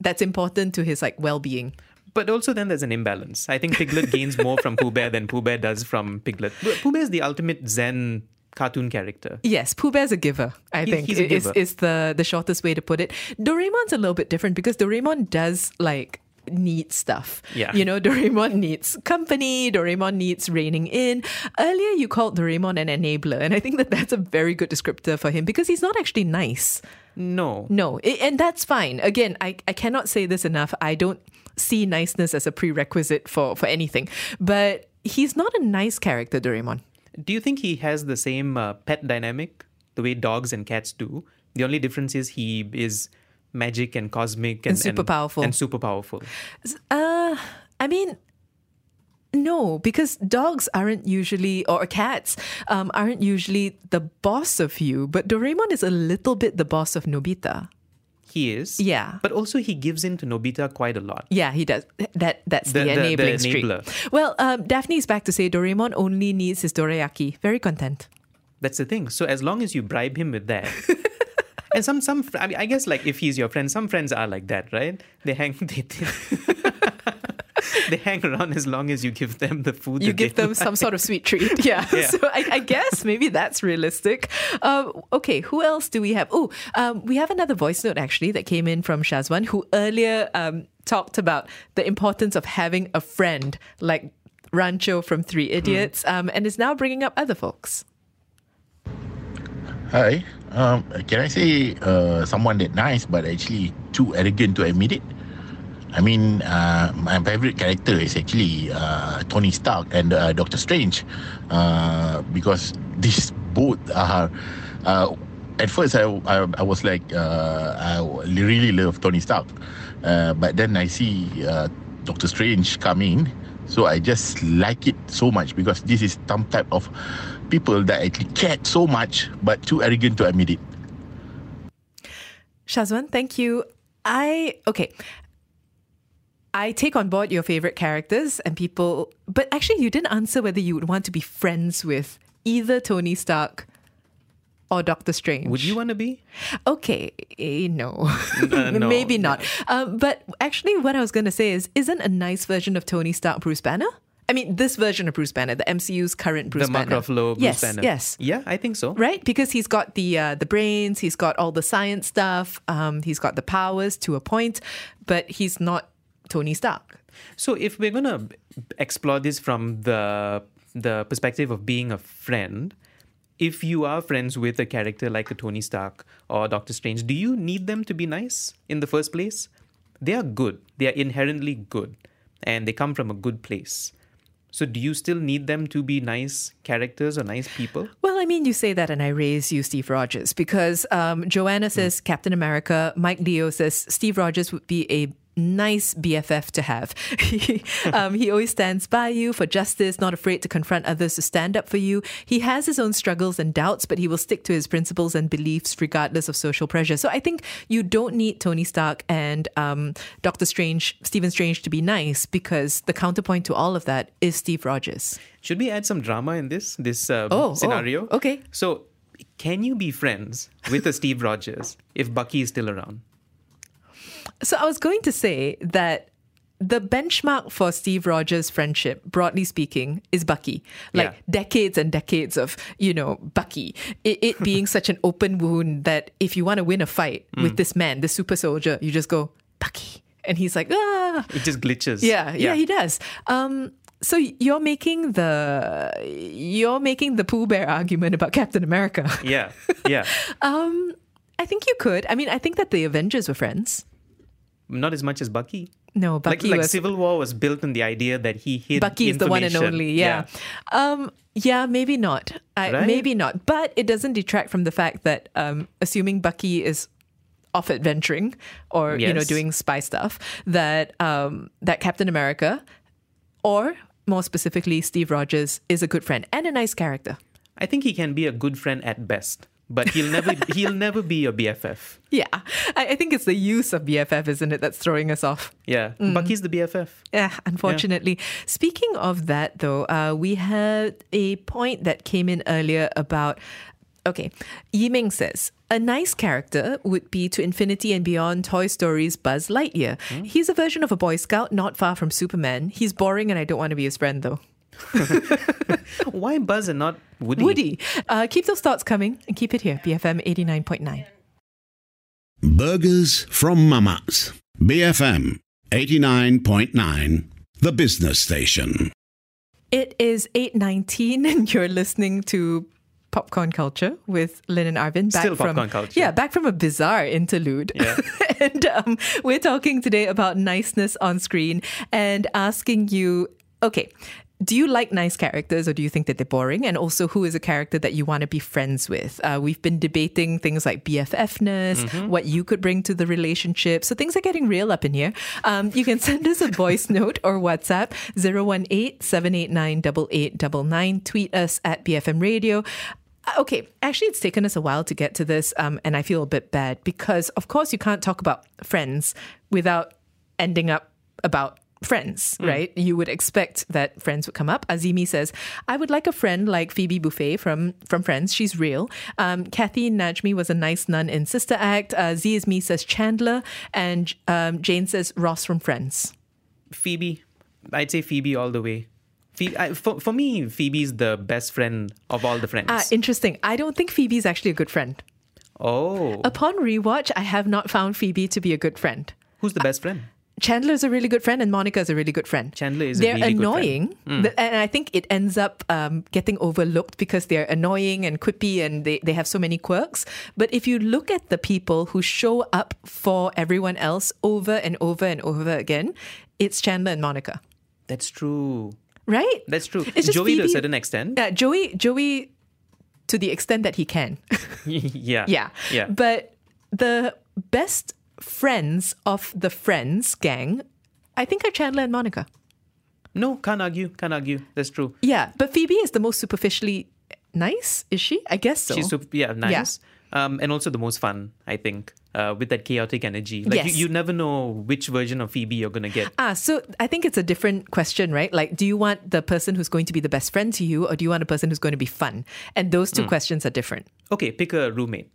[SPEAKER 6] that's important to his like well being.
[SPEAKER 7] But also then there's an imbalance. I think Piglet gains more from Pooh Bear than Pooh Bear does from Piglet. Pooh Bear is the ultimate Zen cartoon character.
[SPEAKER 6] Yes, Pooh Bear's a giver. I
[SPEAKER 7] He-
[SPEAKER 6] think
[SPEAKER 7] he's a
[SPEAKER 6] is is the the shortest way to put it. Doraemon's a little bit different because Doraemon does like need stuff.
[SPEAKER 7] Yeah.
[SPEAKER 6] You know, Doraemon needs company, Doraemon needs reining in. Earlier you called Doraemon an enabler and I think that that's a very good descriptor for him because he's not actually nice.
[SPEAKER 7] No.
[SPEAKER 6] No, and that's fine. Again, I, I cannot say this enough. I don't see niceness as a prerequisite for, for anything. But he's not a nice character, Doraemon.
[SPEAKER 7] Do you think he has the same uh, pet dynamic the way dogs and cats do? The only difference is he is magic and cosmic and,
[SPEAKER 6] And super powerful.
[SPEAKER 7] And super powerful.
[SPEAKER 6] Uh, I mean, no, because dogs aren't usually, or cats um, aren't usually the boss of you, but Doraemon is a little bit the boss of Nobita.
[SPEAKER 7] He is.
[SPEAKER 6] Yeah.
[SPEAKER 7] But also he gives in to Nobita quite a lot.
[SPEAKER 6] Yeah, he does. That that's the,
[SPEAKER 7] The- the- the
[SPEAKER 6] enabling streak.
[SPEAKER 7] enabler.
[SPEAKER 6] Well, um, Daphne is back to say Doraemon only needs his dorayaki. Very content.
[SPEAKER 7] That's the thing. So as long as you bribe him with that. and some some I mean I guess like if he's your friend, some friends are like that, right? They hang they, they, they hang around as long as you give them the food.
[SPEAKER 6] you
[SPEAKER 7] that
[SPEAKER 6] give
[SPEAKER 7] they
[SPEAKER 6] them some sort of sweet treat. Yeah.
[SPEAKER 7] Yeah.
[SPEAKER 6] So I, I guess maybe that's realistic. Um, okay, who else do we have? Oh, um, we have another voice note actually that came in from Shazwan, who earlier um, talked about the importance of having a friend like Rancho from Three Idiots, um, and is now bringing up other folks.
[SPEAKER 11] Hi. Um, can I say uh, someone that nice but actually too arrogant to admit it? I mean, uh, my favorite character is actually uh, Tony Stark and uh, Doctor Strange, uh, because these both are. Uh, at first, I, I, I was like, uh, I really love Tony Stark, uh, but then I see uh, Doctor Strange come in, so I just like it so much because this is some type of people that actually cared so much but too arrogant to admit it.
[SPEAKER 6] Shazwan, thank you. I okay. I take on board your favorite characters and people, but actually, you didn't answer whether you would want to be friends with either Tony Stark or Doctor Strange.
[SPEAKER 7] Would you want to be?
[SPEAKER 6] Okay, eh, no,
[SPEAKER 7] Uh, no,
[SPEAKER 6] maybe not. Um, but actually, what I was going to say is, isn't a nice version of Tony Stark Bruce Banner? I mean, this version of Bruce Banner, the MCU's current Bruce Banner.
[SPEAKER 7] the Mark. Ruffalo Bruce
[SPEAKER 6] yes,
[SPEAKER 7] Banner.
[SPEAKER 6] Yes,
[SPEAKER 7] Yeah, I think so.
[SPEAKER 6] right? Because he's got the uh, the brains, he's got all the science stuff, um, he's got the powers to a point, but he's not Tony Stark.
[SPEAKER 7] So if we're gonna explore this from the the perspective of being a friend, if you are friends with a character like a Tony Stark or Doctor Strange, do you need them to be nice in the first place? They are good. They are inherently good, and they come from a good place. So do you still need them to be nice characters or nice people?
[SPEAKER 6] Well, I mean, you say that, and I raise you Steve Rogers because um, Joanna says Captain America. Mike Leo says Steve Rogers would be a nice BFF to have. he, um, he always stands by you for justice, not afraid to confront others to stand up for you. He has his own struggles and doubts, but he will stick to his principles and beliefs regardless of social pressure. So I think you don't need Tony Stark and um, Doctor Strange, Stephen Strange, to be nice because the counterpoint to all of that is Steve Rogers.
[SPEAKER 7] Should we add some drama in this this uh,
[SPEAKER 6] Oh, oh,
[SPEAKER 7] scenario?
[SPEAKER 6] okay.
[SPEAKER 7] So, can you be friends with a Steve Rogers if Bucky is still around?
[SPEAKER 6] So I was going to say that the benchmark for Steve Rogers' friendship, broadly speaking, is Bucky. Like
[SPEAKER 7] Yeah.
[SPEAKER 6] decades and decades of, you know, Bucky. It, it being such an open wound that if you want to win a fight with
[SPEAKER 7] Mm.
[SPEAKER 6] this man, this super soldier, you just go, Bucky. And he's like, ah.
[SPEAKER 7] It just glitches.
[SPEAKER 6] Yeah, yeah, he does. Um, so you're making the you're making the Pooh Bear argument about Captain America.
[SPEAKER 7] yeah, yeah.
[SPEAKER 6] Um, I think you could. I mean, I think that the Avengers were friends.
[SPEAKER 7] Not as much as Bucky.
[SPEAKER 6] No, Bucky
[SPEAKER 7] like
[SPEAKER 6] was
[SPEAKER 7] Civil War was built on the idea that he hid
[SPEAKER 6] Bucky is the one and only. Yeah. Um. Yeah. Maybe not. I,
[SPEAKER 7] Right?
[SPEAKER 6] Maybe not. But it doesn't detract from the fact that, um, assuming Bucky is off adventuring or you know doing spy stuff, that um that Captain America, or more specifically Steve Rogers, is a good friend and a nice character.
[SPEAKER 7] I think he can be a good friend at best, but he'll never he'll never be a BFF.
[SPEAKER 6] Yeah, I, I think it's the use of BFF, isn't it, that's throwing us off.
[SPEAKER 7] Yeah,
[SPEAKER 6] Mm.
[SPEAKER 7] Bucky's the BFF.
[SPEAKER 6] Yeah, unfortunately. Speaking of that, though, uh, we had a point that came in earlier about. Okay, Yiming says a nice character would be to infinity and beyond Toy Story's Buzz Lightyear. He's a version of a Boy Scout, not far from Superman. He's boring, and I don't want to be his friend, though.
[SPEAKER 7] Why Buzz and not Woody?
[SPEAKER 6] Woody, uh, keep those thoughts coming and keep it here. BFM eighty nine point nine.
[SPEAKER 10] Burgers from Mama's. BFM 89.9, the business station.
[SPEAKER 6] It is 8.19 and you're listening to Popcorn Culture with Lynn and Arvin. Back
[SPEAKER 7] Still
[SPEAKER 6] from,
[SPEAKER 7] Popcorn Culture.
[SPEAKER 6] Yeah, back from a bizarre interlude.
[SPEAKER 7] Yeah.
[SPEAKER 6] and um, we're talking today about niceness on screen and asking you, okay, do you like nice characters or do you think that they're boring? And also, who is a character that you want to be friends with? Uh, we've been debating things like BFFness,
[SPEAKER 7] Mm-hmm.
[SPEAKER 6] what you could bring to the relationship. So things are getting real up in here. Um, you can send us a voice note or WhatsApp 018-789-8899. Tweet us at BFM Radio. Uh, Okay, actually, it's taken us a while to get to this, um, and I feel a bit bad because, of course, you can't talk about friends without ending up about friends, right? You would expect that friends would come up. Azimi says, "I would like a friend like Phoebe Buffay from from Friends. She's real." Um, Kathy Najimy was a nice nun in Sister Act. Uh, Z is me says Chandler, and um, Jane says Ross from Friends.
[SPEAKER 7] Phoebe, I'd say Phoebe all the way. Phoebe, I, for, for me, Phoebe's the best friend of all the friends.
[SPEAKER 6] Ah, interesting. I don't think Phoebe's actually a good friend.
[SPEAKER 7] oh,
[SPEAKER 6] Upon rewatch, I have not found Phoebe to be a good friend.
[SPEAKER 7] who's the best friend?
[SPEAKER 6] Chandler is a really good friend and Monica is a really good friend.
[SPEAKER 7] Chandler is
[SPEAKER 6] they're
[SPEAKER 7] really good friend.
[SPEAKER 6] annoying,
[SPEAKER 7] Mm.
[SPEAKER 6] and I think it ends up um, getting overlooked because they're annoying and quippy and they, they have so many quirks. But if you look at the people who show up for everyone else over and over and over again, it's Chandler and Monica,
[SPEAKER 7] That's true.
[SPEAKER 6] right?
[SPEAKER 7] That's true.
[SPEAKER 6] It's just
[SPEAKER 7] Joey to a certain extent.
[SPEAKER 6] Yeah, Joey, Joey, to the extent that he can.
[SPEAKER 7] yeah.
[SPEAKER 6] Yeah.
[SPEAKER 7] Yeah.
[SPEAKER 6] But the best friends of the Friends gang, I think are Chandler and Monica.
[SPEAKER 7] No, can't argue. Can't argue. That's true.
[SPEAKER 6] Yeah. But Phoebe is the most superficially nice, is she? I guess so.
[SPEAKER 7] She's super, yeah, nice. Um, and also the most fun, I think, uh, with that chaotic energy. Like
[SPEAKER 6] Yes.
[SPEAKER 7] you, you never know which version of Phoebe you're gonna get.
[SPEAKER 6] Ah, so I think it's a different question, right? Like, do you want the person who's going to be the best friend to you, or do you want a person who's going to be fun? And those two
[SPEAKER 7] Mm.
[SPEAKER 6] questions are different.
[SPEAKER 7] Okay, pick a roommate.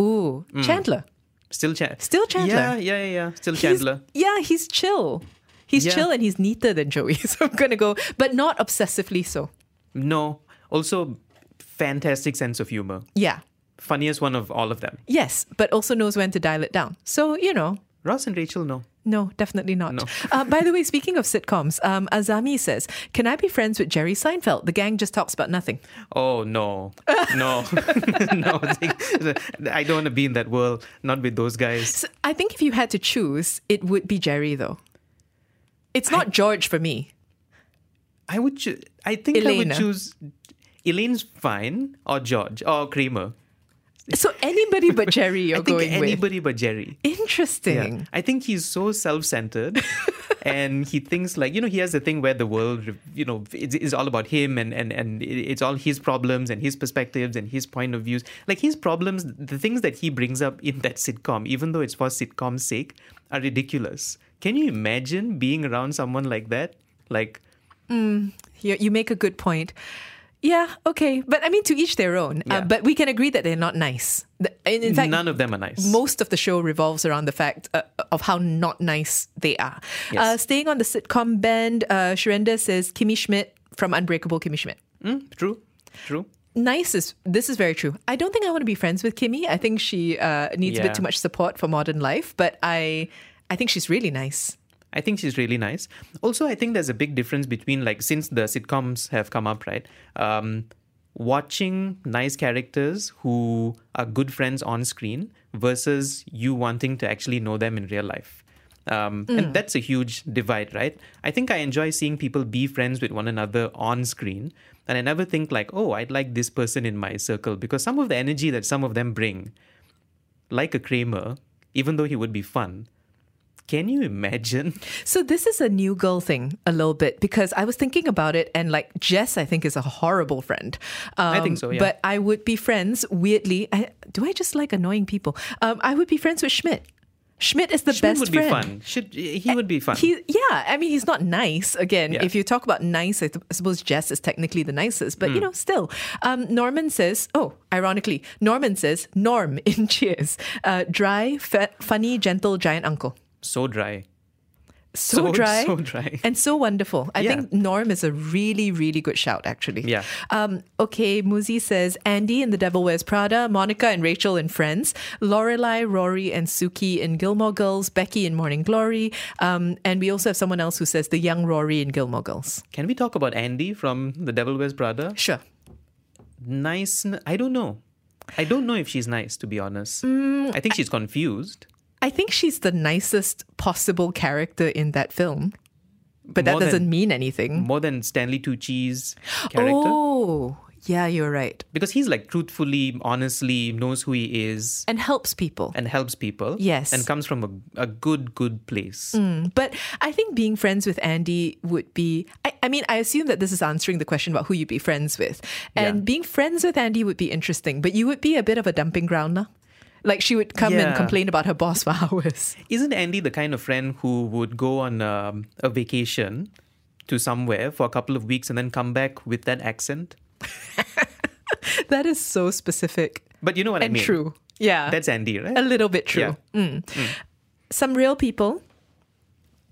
[SPEAKER 6] Ooh,
[SPEAKER 7] Mm.
[SPEAKER 6] Chandler.
[SPEAKER 7] Still Chandler.
[SPEAKER 6] Still Chandler.
[SPEAKER 7] Yeah, yeah, yeah. Still
[SPEAKER 6] He's-
[SPEAKER 7] Chandler.
[SPEAKER 6] yeah, he's chill. He's
[SPEAKER 7] Yeah.
[SPEAKER 6] chill and he's neater than Joey. So I'm going to go, but not obsessively so.
[SPEAKER 7] No. Also, fantastic sense of humor.
[SPEAKER 6] Yeah.
[SPEAKER 7] Funniest one of all of them.
[SPEAKER 6] Yes, but also knows when to dial it down. So, you know,
[SPEAKER 7] Ross and Rachel, no.
[SPEAKER 6] No, definitely not.
[SPEAKER 7] No.
[SPEAKER 6] uh, by the way, speaking of sitcoms, um, Azami says, Can I be friends with Jerry Seinfeld? The gang just talks about nothing.
[SPEAKER 7] Oh no, no, no! I don't want to be in that world. Not with those guys.
[SPEAKER 6] So I think if you had to choose, it would be Jerry, though. It's not George for me.
[SPEAKER 7] I would. Cho- I think I would choose. Elaine's fine, or George, or Kramer.
[SPEAKER 6] So anybody but Jerry, you're
[SPEAKER 7] I think
[SPEAKER 6] going
[SPEAKER 7] anybody but Jerry.
[SPEAKER 6] Interesting.
[SPEAKER 7] Yeah. I think he's so self-centered, and he thinks like you know he has the thing where the world you know is, is all about him and and and it's all his problems and his perspectives and his point of views. Like his problems, the things that he brings up in that sitcom, even though it's for sitcom's sake, are ridiculous. Can you imagine being around someone like that? Like
[SPEAKER 6] Mm, you, you make a good point. Yeah, okay. But I mean, to each their own. Uh, but we can agree that they're not nice. In, in fact,
[SPEAKER 7] None of them are nice.
[SPEAKER 6] most of the show revolves around the fact uh, of how not nice they are.
[SPEAKER 7] Yes.
[SPEAKER 6] Uh, staying on the sitcom band, uh, Sharenda says Kimmy Schmidt from Unbreakable Kimmy Schmidt.
[SPEAKER 7] Mm, true, true.
[SPEAKER 6] Nice is this is very true. I don't think I want to be friends with Kimmy. I think she uh, needs a bit too much support for modern life, but I I think she's really nice.
[SPEAKER 7] I think she's really nice. Also, I think there's a big difference between like since the sitcoms have come up, right? Um, watching nice characters who are good friends on screen versus you wanting to actually know them in real life. Um,
[SPEAKER 6] Mm.
[SPEAKER 7] And that's a huge divide, right? I think I enjoy seeing people be friends with one another on screen. And I never think like, oh, I'd like this person in my circle because some of the energy that some of them bring, like a Kramer, even though he would be fun, can you imagine?
[SPEAKER 6] So this is a new girl thing a little bit because I was thinking about it and like Jess, I think is a horrible friend. Um,
[SPEAKER 7] I think so, yeah.
[SPEAKER 6] But I would be friends weirdly. I, do I just like annoying people? Um, I would be friends with Schmidt. Schmidt is the best.
[SPEAKER 7] Schmidt
[SPEAKER 6] best
[SPEAKER 7] would be fun. Should he would be fun?
[SPEAKER 6] He, yeah, I mean, he's not nice. Again,
[SPEAKER 7] Yeah.
[SPEAKER 6] if you talk about nice, I, th- I suppose Jess is technically the nicest, but you
[SPEAKER 7] Hmm.
[SPEAKER 6] know, still. Um, Norman says, oh, ironically, Norman says, Norm in Cheers, uh, dry, fa- funny, gentle, giant uncle.
[SPEAKER 7] So dry.
[SPEAKER 6] So,
[SPEAKER 7] So-
[SPEAKER 6] dry,
[SPEAKER 7] so dry.
[SPEAKER 6] and so wonderful. I
[SPEAKER 7] Yeah.
[SPEAKER 6] think Norm is a really, really good shout, actually.
[SPEAKER 7] Yeah.
[SPEAKER 6] Um, okay, Muzi says Andy in The Devil Wears Prada, Monica and Rachel in Friends, Lorelai, Rory, and Suki in Gilmore Girls, Becky in Morning Glory, um, and we also have someone else who says the young Rory in Gilmore Girls.
[SPEAKER 7] Can we talk about Andy from The Devil Wears Prada?
[SPEAKER 6] Sure.
[SPEAKER 7] Nice. I don't know. I don't know if she's nice, to be honest.
[SPEAKER 6] Mm,
[SPEAKER 7] I think she's confused.
[SPEAKER 6] I think she's the nicest possible character in that film, but that doesn't
[SPEAKER 7] than-
[SPEAKER 6] mean anything.
[SPEAKER 7] More than Stanley Tucci's character.
[SPEAKER 6] Oh, yeah, you're right.
[SPEAKER 7] Because he's like truthfully, honestly knows who he is
[SPEAKER 6] And helps people.
[SPEAKER 7] and helps people.
[SPEAKER 6] Yes.
[SPEAKER 7] And comes from a, a good, good place.
[SPEAKER 6] Mm, but I think being friends with Andy would be. I, I mean, I assume that this is answering the question about who you'd be friends with. And
[SPEAKER 7] Yeah.
[SPEAKER 6] being friends with Andy would be interesting, but you would be a bit of a dumping ground now. Like she would come and complain about her boss for hours.
[SPEAKER 7] Isn't Andy the kind of friend who would go on um, a vacation to somewhere for a couple of weeks and then come back with that accent?
[SPEAKER 6] that is so specific.
[SPEAKER 7] But you know what I
[SPEAKER 6] and
[SPEAKER 7] mean?
[SPEAKER 6] true. Yeah.
[SPEAKER 7] That's Andy, right?
[SPEAKER 6] a little bit true. Mm. Some real people.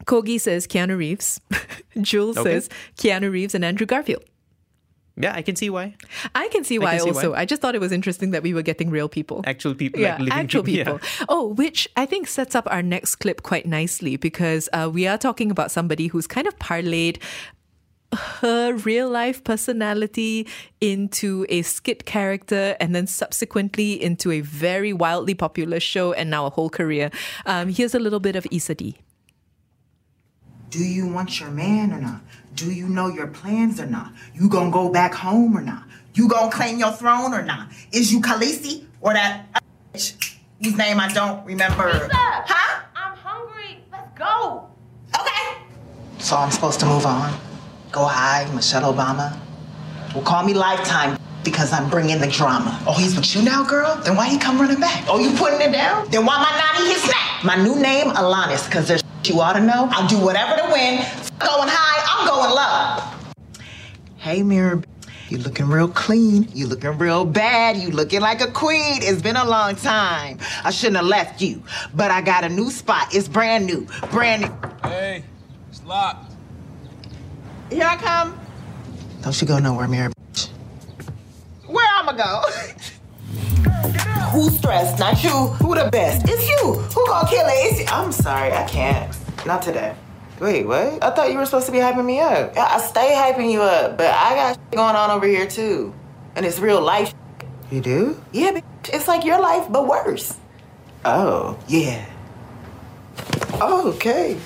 [SPEAKER 6] Kogi says Keanu Reeves. Jules
[SPEAKER 7] Okay.
[SPEAKER 6] says Keanu Reeves and Andrew Garfield.
[SPEAKER 7] Yeah, I can see why.
[SPEAKER 6] I can see
[SPEAKER 7] I
[SPEAKER 6] why
[SPEAKER 7] can see
[SPEAKER 6] also.
[SPEAKER 7] why.
[SPEAKER 6] I just thought it was interesting that we were getting real people.
[SPEAKER 7] Actual people,
[SPEAKER 6] yeah,
[SPEAKER 7] like living
[SPEAKER 6] actual
[SPEAKER 7] people.
[SPEAKER 6] people.
[SPEAKER 7] Yeah.
[SPEAKER 6] Oh, which I think sets up our next clip quite nicely because uh, we are talking about somebody who's kind of parlayed her real life personality into a skit character and then subsequently into a very wildly popular show and now a whole career. Um, here's a little bit of Issa Dee
[SPEAKER 14] Do you want your man or not? Do you know your plans or not? You gonna go back home or not? You gonna claim your throne or not? Is you Khaleesi or that bitch whose name I don't remember? Huh?
[SPEAKER 15] I'm hungry. Let's go. Okay.
[SPEAKER 14] So I'm supposed to move on? Go hi, Michelle Obama? Well, call me Lifetime because I'm bringing the drama. Oh, he's with you now, girl? Then why he come running back? Oh, you putting it down? Then why my nanny his snack? My new name, Alanis, because there's you ought to know. I'll do whatever to win. Going high, I'm going low. Hey, Mirror. You looking real clean. You looking real bad. You looking like a queen. It's been a long time. I shouldn't have left you, but I got a new spot. It's brand new. Brand new.
[SPEAKER 4] Hey, it's locked.
[SPEAKER 14] Here I come. Don't you go nowhere, Mirror. Where I'ma go? Who's stressed? Not you. Who the best? It's you. Who gonna kill it? It's you. I'm sorry, I can't. Not today. Wait, what? I thought you were supposed to be hyping me up. I stay hyping you up, but I got shit going on over here too. And it's real life. You do? Yeah, bitch. it's like your life, but worse. Oh, yeah. Oh, okay.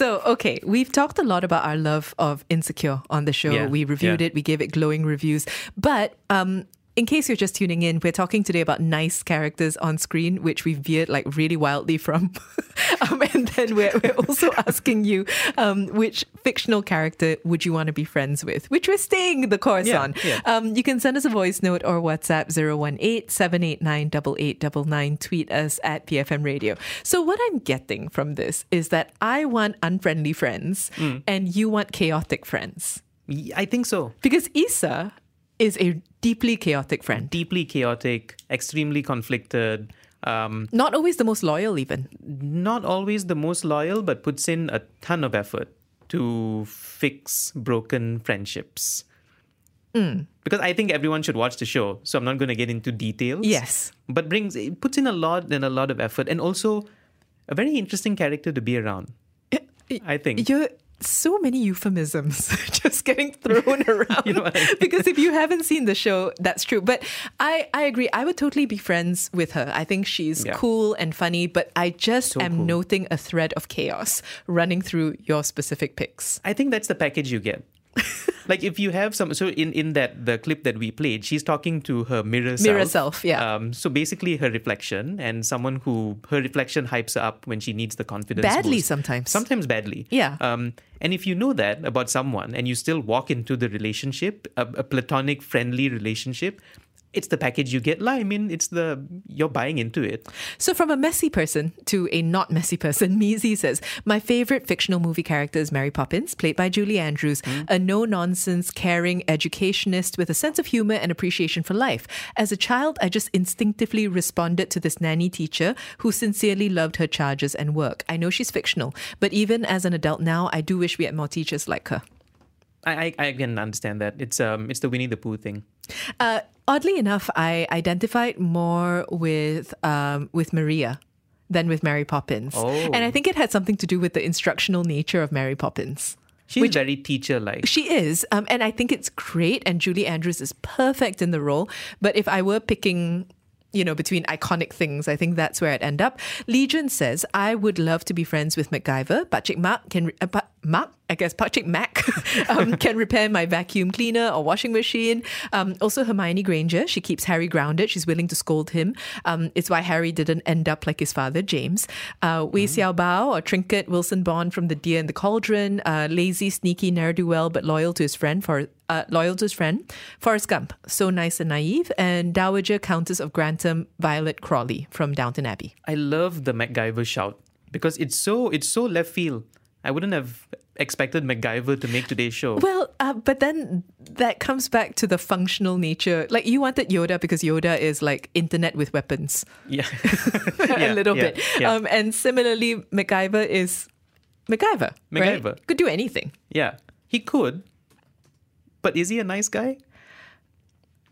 [SPEAKER 6] So, okay, we've talked a lot about our love of Insecure on the show.
[SPEAKER 7] Yeah,
[SPEAKER 6] we reviewed
[SPEAKER 7] yeah.
[SPEAKER 6] it, we gave it glowing reviews. But um, in case you're just tuning in, we're talking today about nice characters on screen, which we veered like really wildly from. um, and then we're, we're also asking you um, which fictional character would you want to be friends with, which we're staying the course
[SPEAKER 7] Yeah,
[SPEAKER 6] on.
[SPEAKER 7] yeah.
[SPEAKER 6] Um, you can send us a voice note or WhatsApp 018 789 8899. Tweet us at BFM Radio. So, what I'm getting from this is that I want unfriendly friends
[SPEAKER 7] Mm.
[SPEAKER 6] and you want chaotic friends.
[SPEAKER 7] I think so.
[SPEAKER 6] Because Issa is a deeply chaotic friend.
[SPEAKER 7] Deeply chaotic, extremely conflicted. Um,
[SPEAKER 6] Not always the most loyal, even.
[SPEAKER 7] not always the most loyal, but puts in a ton of effort to fix broken friendships.
[SPEAKER 6] Mm.
[SPEAKER 7] Because I think everyone should watch the show, so I'm not going to get into details.
[SPEAKER 6] Yes.
[SPEAKER 7] but brings it puts in a lot and a lot of effort, and also a very interesting character to be around. I think.
[SPEAKER 6] You're so many euphemisms just getting thrown around.
[SPEAKER 7] You know I mean?
[SPEAKER 6] because if you haven't seen the show, that's true. But I, I agree. I would totally be friends with her. I think she's
[SPEAKER 7] Yeah.
[SPEAKER 6] cool and funny, but I just
[SPEAKER 7] So
[SPEAKER 6] am
[SPEAKER 7] cool.
[SPEAKER 6] noting a thread of chaos running through your specific picks.
[SPEAKER 7] I think that's the package you get. like if you have some, so in in that the clip that we played, she's talking to her mirror self.
[SPEAKER 6] Mirror self, yeah.
[SPEAKER 7] Um, so basically, her reflection and someone who her reflection hypes her up when she needs the confidence.
[SPEAKER 6] Badly
[SPEAKER 7] boost.
[SPEAKER 6] sometimes.
[SPEAKER 7] Sometimes badly.
[SPEAKER 6] Yeah.
[SPEAKER 7] Um, and if you know that about someone and you still walk into the relationship, a, a platonic, friendly relationship, it's the package you get. lah. I mean, it's the you're buying into it.
[SPEAKER 6] So, from a messy person to a not messy person, Mizi says, My favorite fictional movie character is Mary Poppins, played by Julie Andrews, a no nonsense, caring educationist with a sense of humor and appreciation for life. As a child, I just instinctively responded to this nanny teacher who sincerely loved her charges and work. I know she's fictional, but even as an adult now, I do wish we had more teachers like her.
[SPEAKER 7] I, I, I can understand that. It's um it's the Winnie the Pooh thing.
[SPEAKER 6] Uh, oddly enough, I identified more with um, with Maria than with Mary Poppins,
[SPEAKER 7] Oh.
[SPEAKER 6] and I think it had something to do with the instructional nature of Mary Poppins.
[SPEAKER 7] She's very teacher like.
[SPEAKER 6] She is, um, and I think it's great. And Julie Andrews is perfect in the role. But if I were picking, you know, between iconic things, I think that's where I'd end up. Legion says I would love to be friends with MacGyver. Patrick Mark can uh, Pa- Mark, I guess Patrick Mac um, can repair my vacuum cleaner or washing machine. Um, also Hermione Granger, she keeps Harry grounded. She's willing to scold him. Um, it's why Harry didn't end up like his father James. Uh, Wei Xiao Bao or Trinket Wilson Bond from The Deer in the Cauldron. Uh, lazy, sneaky, ne'er do well, but loyal to his friend for. Uh, loyal to his friend, Forrest Gump, so nice and naive, and Dowager Countess of Grantham, Violet Crawley from Downton Abbey.
[SPEAKER 7] I love the MacGyver shout because it's so it's so left field. I wouldn't have expected MacGyver to make today's show.
[SPEAKER 6] Well, uh, but then that comes back to the functional nature. Like you wanted Yoda because Yoda is like internet with weapons,
[SPEAKER 7] yeah,
[SPEAKER 6] a little
[SPEAKER 7] yeah,
[SPEAKER 6] bit.
[SPEAKER 7] yeah.
[SPEAKER 6] Um, and similarly, MacGyver is MacGyver. right?
[SPEAKER 7] MacGyver.
[SPEAKER 6] could do anything.
[SPEAKER 7] yeah, he could, but is he a nice guy?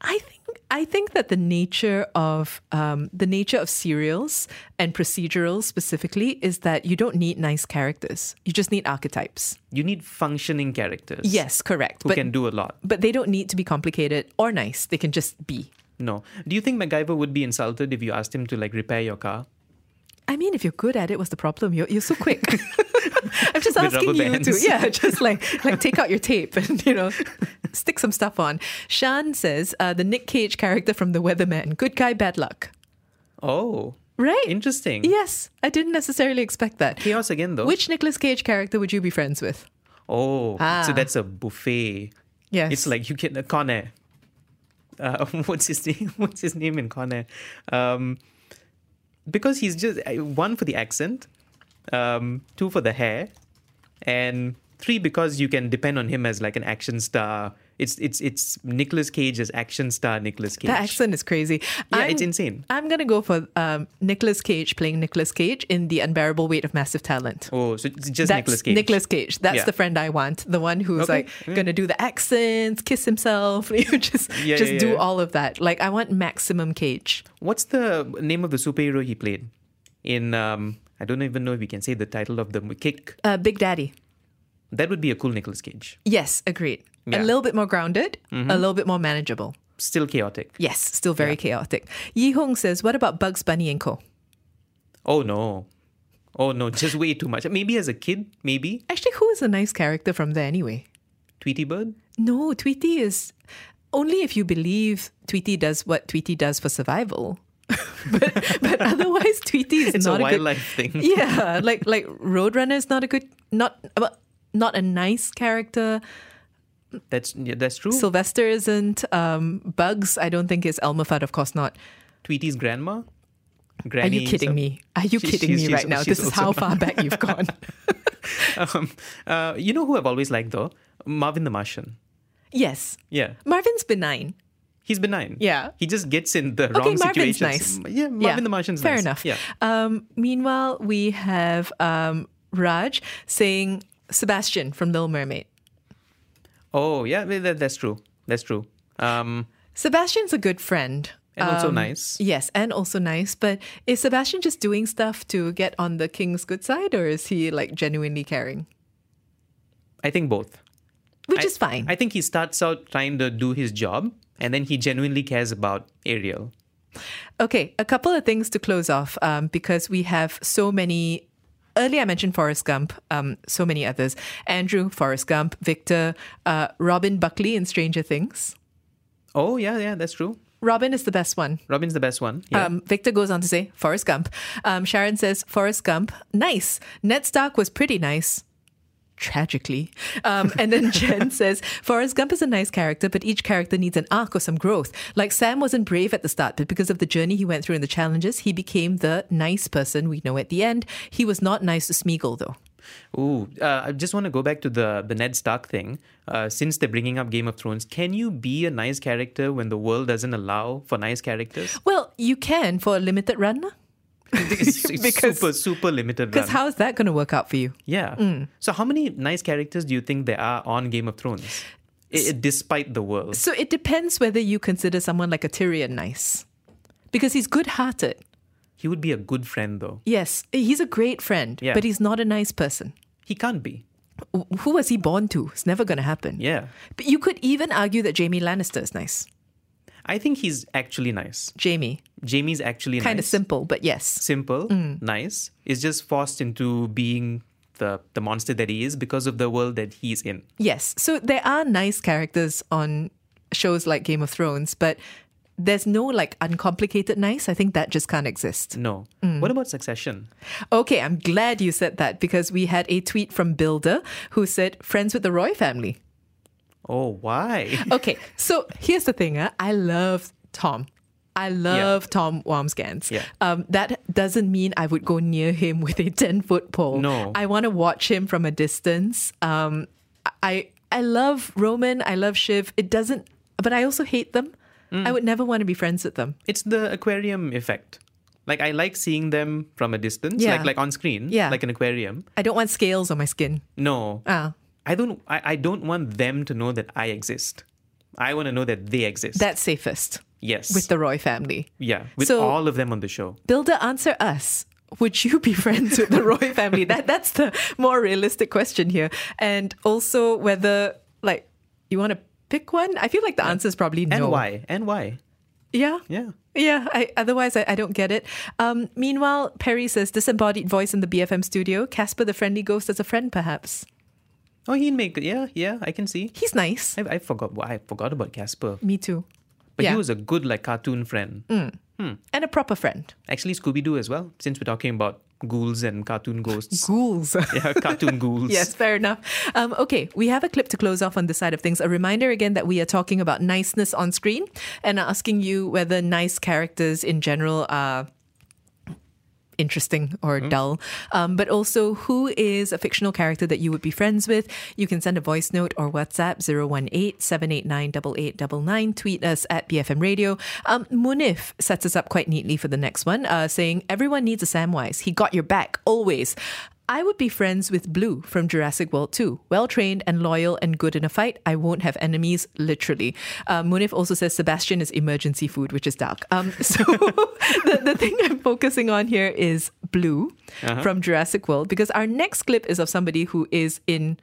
[SPEAKER 6] I think I think that the nature of um, the nature of serials and procedurals specifically is that you don't need nice characters. You just need archetypes.
[SPEAKER 7] You need functioning characters.
[SPEAKER 6] Yes, correct.
[SPEAKER 7] who
[SPEAKER 6] but
[SPEAKER 7] can do a lot.
[SPEAKER 6] but they don't need to be complicated or nice. They can just be.
[SPEAKER 7] No. Do you think MacGyver would be insulted if you asked him to like repair your car?
[SPEAKER 6] I mean, if you're good at it, what's the problem? You're, you're so quick. I'm just
[SPEAKER 7] With
[SPEAKER 6] asking you to, yeah, just like like take out your tape and you know stick some stuff on. Shan says uh, the Nick Cage character from The Weatherman, good guy, bad luck.
[SPEAKER 7] Oh,
[SPEAKER 6] Right?
[SPEAKER 7] interesting.
[SPEAKER 6] Yes, I didn't necessarily expect that.
[SPEAKER 7] Chaos again though.
[SPEAKER 6] Which Nicolas Cage character would you be friends with?
[SPEAKER 7] Oh,
[SPEAKER 6] Ah.
[SPEAKER 7] so that's a buffet.
[SPEAKER 6] Yes.
[SPEAKER 7] It's like you get a Con Air. Uh, what's his name? What's his name in Con Air? Um, because he's just uh, one for the accent, um, two for the hair, and three because you can depend on him as like an action star. It's it's it's Nicolas Cage as action star Nicolas Cage.
[SPEAKER 6] That accent is crazy.
[SPEAKER 7] Yeah, it's insane.
[SPEAKER 6] I'm gonna go for um, Nicolas Cage playing Nicolas Cage in The Unbearable Weight of Massive Talent.
[SPEAKER 7] Oh, so it's just
[SPEAKER 6] That's
[SPEAKER 7] Nicolas Cage.
[SPEAKER 6] Nicolas Cage. That's
[SPEAKER 7] Yeah.
[SPEAKER 6] the friend I want. The one who's
[SPEAKER 7] Okay,
[SPEAKER 6] like
[SPEAKER 7] yeah.
[SPEAKER 6] gonna do the accents, kiss himself, you know, just
[SPEAKER 7] Yeah,
[SPEAKER 6] just do all of that. Like I want maximum Cage.
[SPEAKER 7] What's the name of the superhero he played in? Um, I don't even know if we can say the title of the Kick.
[SPEAKER 6] Uh, Big Daddy.
[SPEAKER 7] That would be a cool Nicolas Cage.
[SPEAKER 6] Yes, agreed. A little bit more grounded,
[SPEAKER 7] Mhm.
[SPEAKER 6] a little bit more manageable.
[SPEAKER 7] Still chaotic.
[SPEAKER 6] Yes, still very chaotic. Yi Hong says, "What about Bugs Bunny and Co?"
[SPEAKER 7] Oh no. Oh no, just way too much. Maybe as a kid, maybe.
[SPEAKER 6] Actually, who is a nice character from there anyway?
[SPEAKER 7] Tweety Bird?
[SPEAKER 6] No, Tweety is only if you believe Tweety does what Tweety does for survival. but, but otherwise, Tweety is
[SPEAKER 7] It's a
[SPEAKER 6] not a, good.
[SPEAKER 7] wildlife thing.
[SPEAKER 6] Yeah, like like Roadrunner is not a good, not well, not a nice character.
[SPEAKER 7] That's yeah, that's true.
[SPEAKER 6] Sylvester isn't. Um, Bugs, I don't think is Elmer Fudd. Of course not.
[SPEAKER 7] Tweety's grandma?
[SPEAKER 6] Are
[SPEAKER 7] Granny
[SPEAKER 6] you kidding me? Are you kidding
[SPEAKER 7] she's-
[SPEAKER 6] me
[SPEAKER 7] she's-
[SPEAKER 6] right now?
[SPEAKER 7] she's
[SPEAKER 6] This is how far back you've gone.
[SPEAKER 7] um, uh, you know who I've always liked though? Marvin the Martian.
[SPEAKER 6] Yes.
[SPEAKER 7] Yeah.
[SPEAKER 6] Marvin's benign.
[SPEAKER 7] He's benign.
[SPEAKER 6] Yeah.
[SPEAKER 7] He just gets in the
[SPEAKER 6] Okay,
[SPEAKER 7] wrong
[SPEAKER 6] Marvin's
[SPEAKER 7] situations.
[SPEAKER 6] nice.
[SPEAKER 7] Yeah, Marvin the Martian's
[SPEAKER 6] Fair
[SPEAKER 7] nice.
[SPEAKER 6] enough.
[SPEAKER 7] Yeah.
[SPEAKER 6] Um, meanwhile, we have um, Raj saying Sebastian from Little Mermaid.
[SPEAKER 7] Oh, yeah, that, that's true. That's true. Um,
[SPEAKER 6] Sebastian's a good friend.
[SPEAKER 7] And also
[SPEAKER 6] Um,
[SPEAKER 7] nice.
[SPEAKER 6] Yes, and also nice. But is Sebastian just doing stuff to get on the king's good side, or is he like genuinely caring?
[SPEAKER 7] I think both.
[SPEAKER 6] Which
[SPEAKER 7] I-
[SPEAKER 6] is fine.
[SPEAKER 7] I think he starts out trying to do his job, and then he genuinely cares about Ariel.
[SPEAKER 6] Okay, a couple of things to close off um, because we have so many. Earlier, I mentioned Forrest Gump, um, so many others. Andrew, Forrest Gump, Victor, uh, Robin Buckley in Stranger Things.
[SPEAKER 7] Oh, yeah, yeah, that's true.
[SPEAKER 6] Robin is the best one.
[SPEAKER 7] Robin's the best one. Yeah.
[SPEAKER 6] Um, Victor goes on to say, Forrest Gump. Um, Sharon says, Forrest Gump, nice. Ned Stark was pretty nice. Tragically. Um, and then Jen says, Forrest Gump is a nice character, but each character needs an arc or some growth. Like Sam wasn't brave at the start, but because of the journey he went through and the challenges, he became the nice person we know at the end. He was not nice to Smeagol, though.
[SPEAKER 7] Ooh, uh, I just want to go back to the the Ned Stark thing. Uh, since they're bringing up Game of Thrones, can you be a nice character when the world doesn't allow for nice characters?
[SPEAKER 6] Well, you can for a limited run.
[SPEAKER 7] It's, it's
[SPEAKER 6] Because-
[SPEAKER 7] super super limited.
[SPEAKER 6] Because how is that going to work out for you?
[SPEAKER 7] Yeah.
[SPEAKER 6] Mm.
[SPEAKER 7] So how many nice characters do you think there are on Game of Thrones, I- despite the world?
[SPEAKER 6] So it depends whether you consider someone like a Tyrion nice. Because he's good hearted.
[SPEAKER 7] He would be a good friend, though.
[SPEAKER 6] Yes, he's a great friend,
[SPEAKER 7] Yeah.
[SPEAKER 6] but he's not a nice person.
[SPEAKER 7] He can't be.
[SPEAKER 6] Wh- Who was he born to? It's never going to happen.
[SPEAKER 7] Yeah.
[SPEAKER 6] But you could even argue that Jamie Lannister is nice.
[SPEAKER 7] I think he's actually nice.
[SPEAKER 6] Jamie.
[SPEAKER 7] Jaime's actually
[SPEAKER 6] Kind of
[SPEAKER 7] nice.
[SPEAKER 6] simple, but yes.
[SPEAKER 7] Simple,
[SPEAKER 6] Mm.
[SPEAKER 7] nice. Is just forced into being the the monster that he is because of the world that he's in.
[SPEAKER 6] Yes. So there are nice characters on shows like Game of Thrones, but there's no like uncomplicated nice. I think that just can't exist.
[SPEAKER 7] No.
[SPEAKER 6] Mm.
[SPEAKER 7] What about Succession?
[SPEAKER 6] Okay, I'm glad you said that because we had a tweet from Builder who said, friends with the Roy family.
[SPEAKER 7] Oh, why?
[SPEAKER 6] okay, so here's the thing. Uh, I love Tom. I love Tom Wambsgans.
[SPEAKER 7] Yeah.
[SPEAKER 6] Um, that doesn't mean I would go near him with a 10 foot pole.
[SPEAKER 7] No.
[SPEAKER 6] I want to watch him from a distance. Um, I, I love Roman. I love Shiv. It doesn't, but I also hate them.
[SPEAKER 7] Mm.
[SPEAKER 6] I would never want to be friends with them.
[SPEAKER 7] It's the aquarium effect. Like I like seeing them from a distance,
[SPEAKER 6] Yeah.
[SPEAKER 7] like like on screen,
[SPEAKER 6] Yeah.
[SPEAKER 7] like an aquarium.
[SPEAKER 6] I don't want scales on my skin.
[SPEAKER 7] No,
[SPEAKER 6] Ah.
[SPEAKER 7] I don't. I, I don't want them to know that I exist. I want to know that they exist.
[SPEAKER 6] That's safest
[SPEAKER 7] yes,
[SPEAKER 6] with the Roy family.
[SPEAKER 7] yeah, with
[SPEAKER 6] So-
[SPEAKER 7] all of them on the show.
[SPEAKER 6] Builder, answer us. Would you be friends with the Roy family? That that's the more realistic question here. And also whether like you want to pick one. I feel like the answer is probably no.
[SPEAKER 7] And why? And why?
[SPEAKER 6] Yeah.
[SPEAKER 7] Yeah.
[SPEAKER 6] Yeah, I, otherwise I, I don't get it. Um, meanwhile, Perry says disembodied voice in the BFM studio. Casper the friendly ghost as a friend, perhaps.
[SPEAKER 7] Oh, he'd make. Yeah, yeah, I can see.
[SPEAKER 6] He's nice.
[SPEAKER 7] I, I forgot. I forgot about Casper.
[SPEAKER 6] Me too.
[SPEAKER 7] But
[SPEAKER 6] yeah.
[SPEAKER 7] he was a good like cartoon friend.
[SPEAKER 6] Mm.
[SPEAKER 7] Hmm.
[SPEAKER 6] And a proper friend.
[SPEAKER 7] Actually, Scooby Doo as well. Since we're talking about ghouls and cartoon ghosts.
[SPEAKER 6] Ghouls.
[SPEAKER 7] yeah, cartoon ghouls.
[SPEAKER 6] Yes, fair enough. Um, okay, we have a clip to close off on this side of things. A reminder again that we are talking about niceness on screen and asking you whether nice characters in general are interesting or dull, um, but also who is a fictional character that you would be friends with. You can send a voice note or WhatsApp 018 789 8899. Tweet us at BFM Radio. Um, Munif sets us up quite neatly for the next one, uh, saying, Everyone needs a Samwise. He got your back, always. I would be friends with Blue from Jurassic World 2. Well trained and loyal and good in a fight. I won't have enemies, literally. Uh, Munif also says Sebastian is emergency food, which is dark. Um, so the, the thing I'm focusing on here is Blue
[SPEAKER 7] Uh-huh.
[SPEAKER 6] from Jurassic World because our next clip is of somebody who is in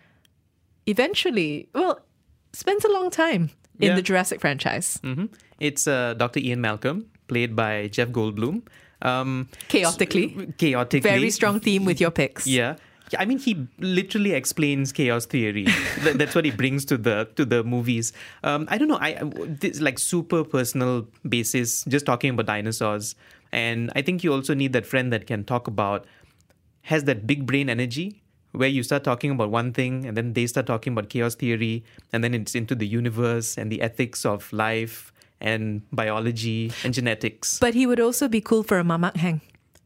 [SPEAKER 6] eventually, well, spends a long time in
[SPEAKER 7] Yeah.
[SPEAKER 6] the Jurassic franchise.
[SPEAKER 7] hmm It's uh, Dr. Ian Malcolm, played by Jeff Goldblum. Um,
[SPEAKER 6] Chaotically.
[SPEAKER 7] chaotically.
[SPEAKER 6] Very strong theme with your picks.
[SPEAKER 7] Yeah. Yeah, I mean, he literally explains chaos theory. That- That's what he brings to the to the movies. Um, I don't know. I- this like super personal basis, just talking about dinosaurs, and I think you also need that friend that can talk about has that big brain energy where you start talking about one thing and then they start talking about chaos theory and then it's into the universe and the ethics of life and biology and genetics.
[SPEAKER 6] But he would also be cool for a mamak hang.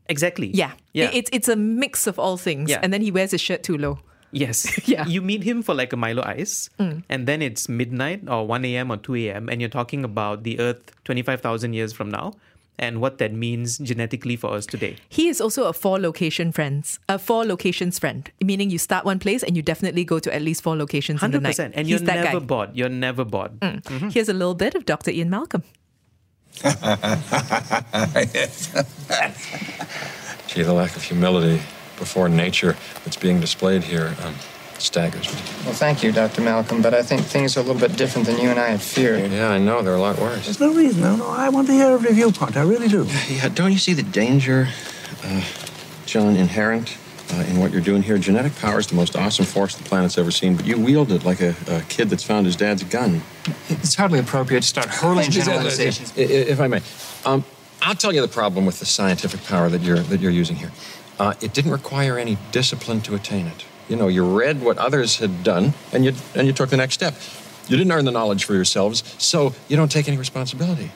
[SPEAKER 7] Exactly.
[SPEAKER 6] Yeah.
[SPEAKER 7] Yeah.
[SPEAKER 6] It- It's, it's a mix of all things.
[SPEAKER 7] Yeah.
[SPEAKER 6] And then he wears his shirt too low.
[SPEAKER 7] Yes.
[SPEAKER 6] Yeah.
[SPEAKER 7] You meet him for like a Milo Ice,
[SPEAKER 6] Mm.
[SPEAKER 7] and then it's midnight or 1 a.m. or 2 a.m., and you're talking about the Earth 25,000 years from now and what that means genetically for us today.
[SPEAKER 6] He is also a four location friends, a four locations friend, meaning you start one place and you definitely go to at least four locations in the night.
[SPEAKER 7] 100%. And
[SPEAKER 6] He's
[SPEAKER 7] you're
[SPEAKER 6] that
[SPEAKER 7] never
[SPEAKER 6] guy.
[SPEAKER 7] bored. You're never bored.
[SPEAKER 6] Mm. Here's a little bit of Dr. Ian Malcolm.
[SPEAKER 16] Gee, the lack of humility before nature that's being displayed here um, staggers me.
[SPEAKER 17] Well, thank you, Dr. Malcolm, but I think things are a little bit different than you and I had feared.
[SPEAKER 16] Yeah, I know. They're a lot worse.
[SPEAKER 18] There's no reason. No, no. I want to hear every viewpoint. I really do.
[SPEAKER 16] Yeah, don't you see the danger, uh, John, inherent uh, in what you're doing here? Genetic power is the most awesome force the planet's ever seen, but you wield it like a, a kid that's found his dad's gun.
[SPEAKER 17] It's hardly appropriate to start hurling generalizations.
[SPEAKER 16] I- i- If I may, um, I'll tell you the problem with the scientific power that you're that you're using here. Uh, it didn't require any discipline to attain it. You know, you read what others had done, and you and you took the next step. You didn't earn the knowledge for yourselves, so you don't take any responsibility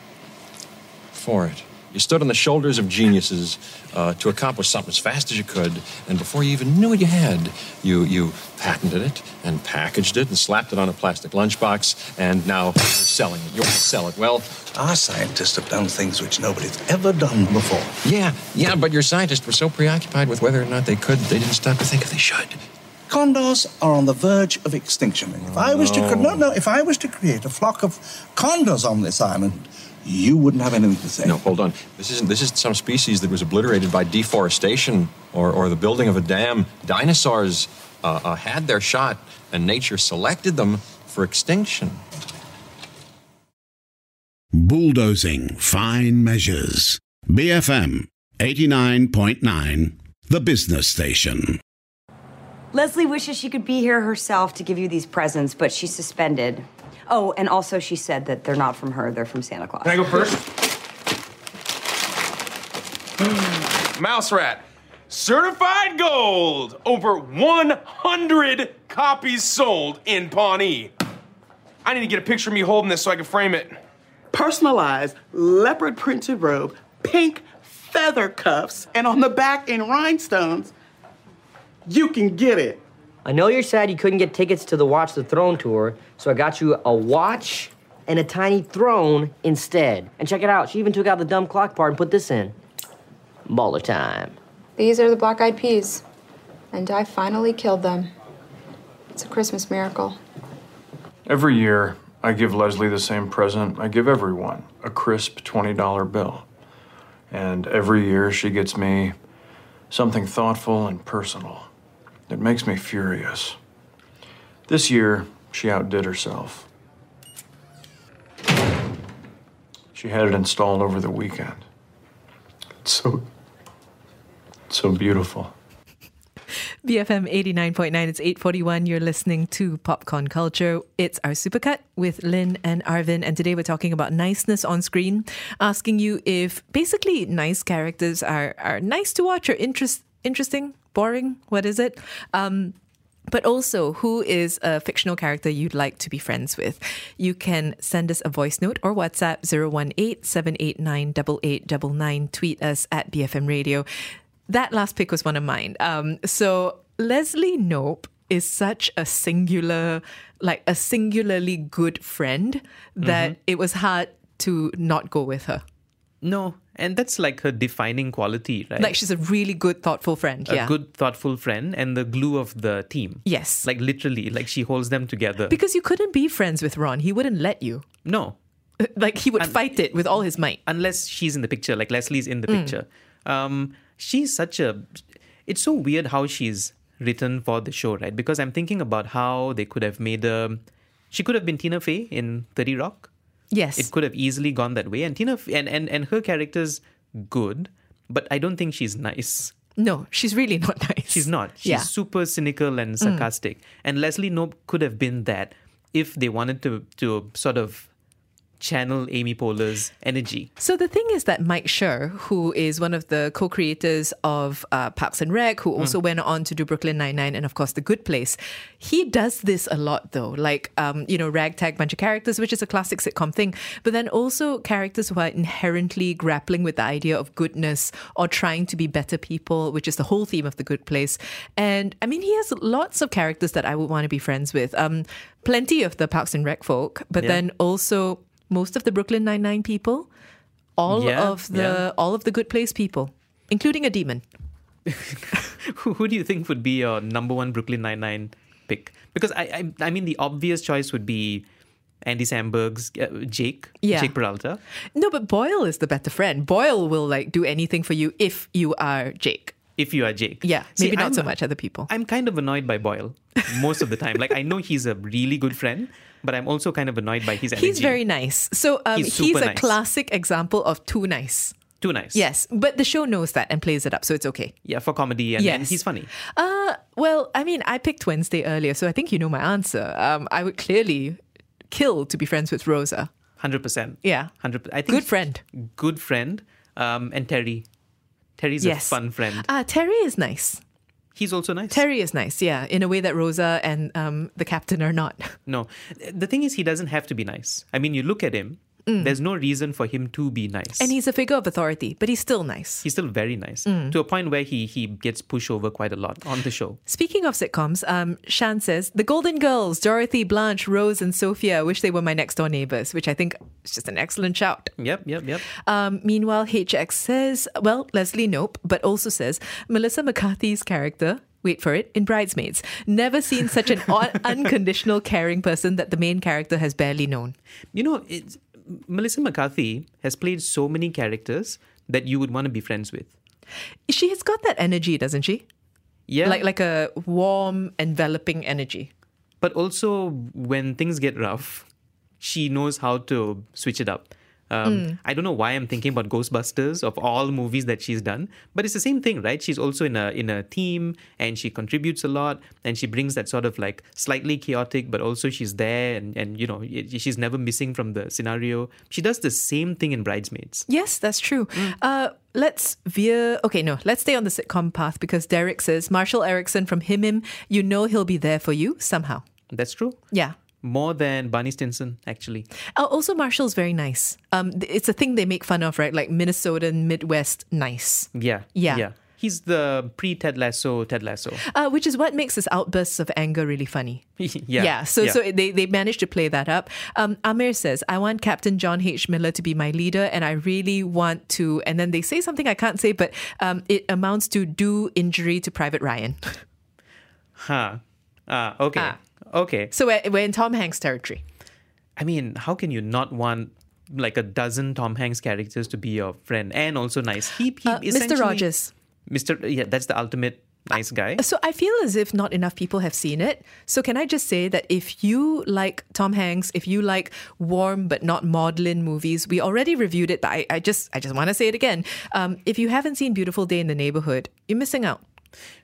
[SPEAKER 16] for it. You stood on the shoulders of geniuses uh, to accomplish something as fast as you could, and before you even knew what you had, you you patented it and packaged it and slapped it on a plastic lunchbox, and now you're selling it. You want to sell it. Well,
[SPEAKER 18] Our scientists have done things which nobody's ever done before.
[SPEAKER 16] yeah, yeah, but your scientists were so preoccupied with whether or not they could, they didn't stop to think if they should.
[SPEAKER 18] Condors are on the verge of extinction. And if I was to no, no, if I was to create a flock of condors on this island, you wouldn't have anything to say.
[SPEAKER 16] No, hold on. This isn't. This is some species that was obliterated by deforestation or, or the building of a dam. Dinosaurs uh, uh, had their shot, and nature selected them for extinction.
[SPEAKER 10] Bulldozing fine measures. BFM 89.9, the business station.
[SPEAKER 19] Leslie wishes she could be here herself to give you these presents, but she's suspended. Oh, and also she said that they're not from her, they're from Santa Claus.
[SPEAKER 4] Can I go first? Mouse Rat. Certified gold. Over 100 copies sold in Pawnee. I need to get a picture of me holding this so I can frame it.
[SPEAKER 20] personalized leopard printed robe, pink feather cuffs, and on the back in rhinestones, you can get it.
[SPEAKER 21] I know you're sad you couldn't get tickets to the Watch the Throne tour, so I got you a watch and a tiny throne instead. And check it out, she even took out the dumb clock part and put this in. Baller time.
[SPEAKER 22] These are the black eyed peas, and I finally killed them. It's a Christmas miracle.
[SPEAKER 23] Every year, I give Leslie the same present I give everyone a crisp $20 bill. And every year, she gets me something thoughtful and personal. It makes me furious. This year, she outdid herself. She had it installed over the weekend. It's so, so beautiful.
[SPEAKER 6] BFM 89.9, it's 841. You're listening to Popcorn Culture. It's our supercut with Lynn and Arvin. And today we're talking about niceness on screen, asking you if basically nice characters are, are nice to watch or interest, interesting, boring. What is it? Um, but also, who is a fictional character you'd like to be friends with? You can send us a voice note or WhatsApp 018 789 8899. Tweet us at BFM Radio. That last pick was one of mine. Um, so, Leslie Knope is such a singular, like a singularly good friend that
[SPEAKER 7] Mhm.
[SPEAKER 6] it was hard to not go with her.
[SPEAKER 7] No, and that's like her defining quality, right?
[SPEAKER 6] Like she's a really good, thoughtful friend.
[SPEAKER 7] a
[SPEAKER 6] yeah.
[SPEAKER 7] good, thoughtful friend and the glue of the team.
[SPEAKER 6] Yes.
[SPEAKER 7] Like literally, like she holds them together.
[SPEAKER 6] Because you couldn't be friends with Ron. He wouldn't let you.
[SPEAKER 7] no,
[SPEAKER 6] Like he would fight it with all his might.
[SPEAKER 7] unless she's in the picture, like Leslie's in the
[SPEAKER 6] Mm.
[SPEAKER 7] picture. Um, she's such a. It's so weird how she's written for the show, right? Because I'm thinking about how they could have made a. She could have been Tina Fey in Thirty Rock.
[SPEAKER 6] Yes.
[SPEAKER 7] It could have easily gone that way, and Tina and and and her character's good, but I don't think she's nice.
[SPEAKER 6] No, she's really not nice.
[SPEAKER 7] She's not. She's
[SPEAKER 6] Yeah.
[SPEAKER 7] super cynical and
[SPEAKER 6] Mm.
[SPEAKER 7] sarcastic. And Leslie Knope could have been that if they wanted to to sort of channel Amy Poehler's energy.
[SPEAKER 6] So the thing is that Mike Schur, who is one of the co-creators of uh, Parks and Rec, who also went on to do Brooklyn Nine-Nine and of course The Good Place, he does this a lot though. Like, um, you know, ragtag bunch of characters, which is a classic sitcom thing, but then also characters who are inherently grappling with the idea of goodness or trying to be better people, which is the whole theme of The Good Place. And I mean, he has lots of characters that I would want to be friends with. Um, plenty of the Parks and Rec folk, but
[SPEAKER 7] Yeah.
[SPEAKER 6] then also most of the Brooklyn Nine Nine people, all
[SPEAKER 7] Yeah,
[SPEAKER 6] of the
[SPEAKER 7] yeah.
[SPEAKER 6] all of the Good Place people, including a demon.
[SPEAKER 7] who, who do you think would be your number one Brooklyn Nine Nine pick? Because I, I I mean the obvious choice would be Andy Samberg's uh, Jake
[SPEAKER 6] Yeah.
[SPEAKER 7] Jake Peralta.
[SPEAKER 6] No, but Boyle is the better friend. Boyle will like do anything for you if you are Jake.
[SPEAKER 7] If you are Jake,
[SPEAKER 6] Yeah,
[SPEAKER 7] See,
[SPEAKER 6] maybe not
[SPEAKER 7] I'm-
[SPEAKER 6] so much other people.
[SPEAKER 7] I'm kind of annoyed by Boyle most of the time. Like I know he's a really good friend, but I'm also kind of annoyed by his energy.
[SPEAKER 6] He's very nice. So um,
[SPEAKER 7] He's
[SPEAKER 6] he's, a
[SPEAKER 7] nice.
[SPEAKER 6] classic example of too nice.
[SPEAKER 7] too nice.
[SPEAKER 6] Yes, but the show knows that and plays it up, so it's okay.
[SPEAKER 7] Yeah, for comedy and, and he's funny.
[SPEAKER 6] Uh, well, I mean, I picked Wednesday earlier, so I think you know my answer. Um, I would clearly kill to be friends with Rosa.
[SPEAKER 7] Hundred percent.
[SPEAKER 6] Yeah.
[SPEAKER 7] Hundred. I think
[SPEAKER 6] Good friend.
[SPEAKER 7] Good friend. Um, and Terry. Terry's
[SPEAKER 6] Yes.
[SPEAKER 7] a fun friend.
[SPEAKER 6] Uh, Terry is nice.
[SPEAKER 7] He's also nice.
[SPEAKER 6] Terry is nice, yeah, in a way that Rosa and um, the captain are not.
[SPEAKER 7] No, the thing is, he doesn't have to be nice. I mean, you look at him.
[SPEAKER 6] Mm.
[SPEAKER 7] There's no reason for him to be nice.
[SPEAKER 6] And he's a figure of authority, but he's still nice.
[SPEAKER 7] He's still very nice
[SPEAKER 6] Mm.
[SPEAKER 7] to a point where he he gets pushed over quite a lot on the show.
[SPEAKER 6] Speaking of sitcoms, um, Shan says the Golden Girls, Dorothy, Blanche, Rose, and Sophia. Wish they were my next door neighbors, which I think is just an excellent shout.
[SPEAKER 7] Yep, yep, yep.
[SPEAKER 6] Um, meanwhile, HX says, well, Leslie Knope, but also says Melissa McCarthy's character. Wait for it, in Bridesmaids. Never seen such an un- unconditional caring person that the main character has barely known.
[SPEAKER 7] You know, it's, Melissa McCarthy has played so many characters that you would want to be friends with.
[SPEAKER 6] She has got that energy, doesn't she?
[SPEAKER 7] Yeah.
[SPEAKER 6] Like like a warm, enveloping energy.
[SPEAKER 7] But also, when things get rough, she knows how to switch it up. Um,
[SPEAKER 6] Mm.
[SPEAKER 7] I don't know why I'm thinking about Ghostbusters of all movies that she's done, but it's the same thing, right? She's also in a in a team and she contributes a lot, and she brings that sort of like slightly chaotic, but also she's there, and and you know she's never missing from the scenario. She does the same thing in Bridesmaids.
[SPEAKER 6] Yes, that's true. Uh, let's veer. Okay, no, let's stay on the sitcom path because Derek says Marshall Eriksen from Him Him, you know he'll be there for you somehow.
[SPEAKER 7] That's true.
[SPEAKER 6] Yeah.
[SPEAKER 7] More than Barney Stinson, actually.
[SPEAKER 6] Uh, also, Marshall's very nice. Um, it's a thing they make fun of, right? Like Minnesotan Midwest nice.
[SPEAKER 7] Yeah.
[SPEAKER 6] Yeah.
[SPEAKER 7] Yeah. He's the pre Ted Lasso Ted Lasso.
[SPEAKER 6] Uh, which is what makes his outbursts of anger really funny.
[SPEAKER 7] yeah. Yeah.
[SPEAKER 6] So so they, they managed to play that up. Um, Amir says, I want Captain John H. Miller to be my leader, and I really want to. And then they say something I can't say, but um, it amounts to do injury to Private Ryan.
[SPEAKER 7] Huh. Ah, okay. Okay.
[SPEAKER 6] So we're, we're in Tom Hanks territory.
[SPEAKER 7] I mean, how can you not want like a dozen Tom Hanks characters to be your friend and also nice? He, he
[SPEAKER 6] Uh, Mr. Rogers.
[SPEAKER 7] Mr. Yeah, that's the ultimate nice guy.
[SPEAKER 6] So I feel as if not enough people have seen it. So can I just say that if you like Tom Hanks, if you like warm but not maudlin movies, we already reviewed it, but I, I just I just want to say it again. Um, if you haven't seen Beautiful Day in the Neighborhood, you're missing out.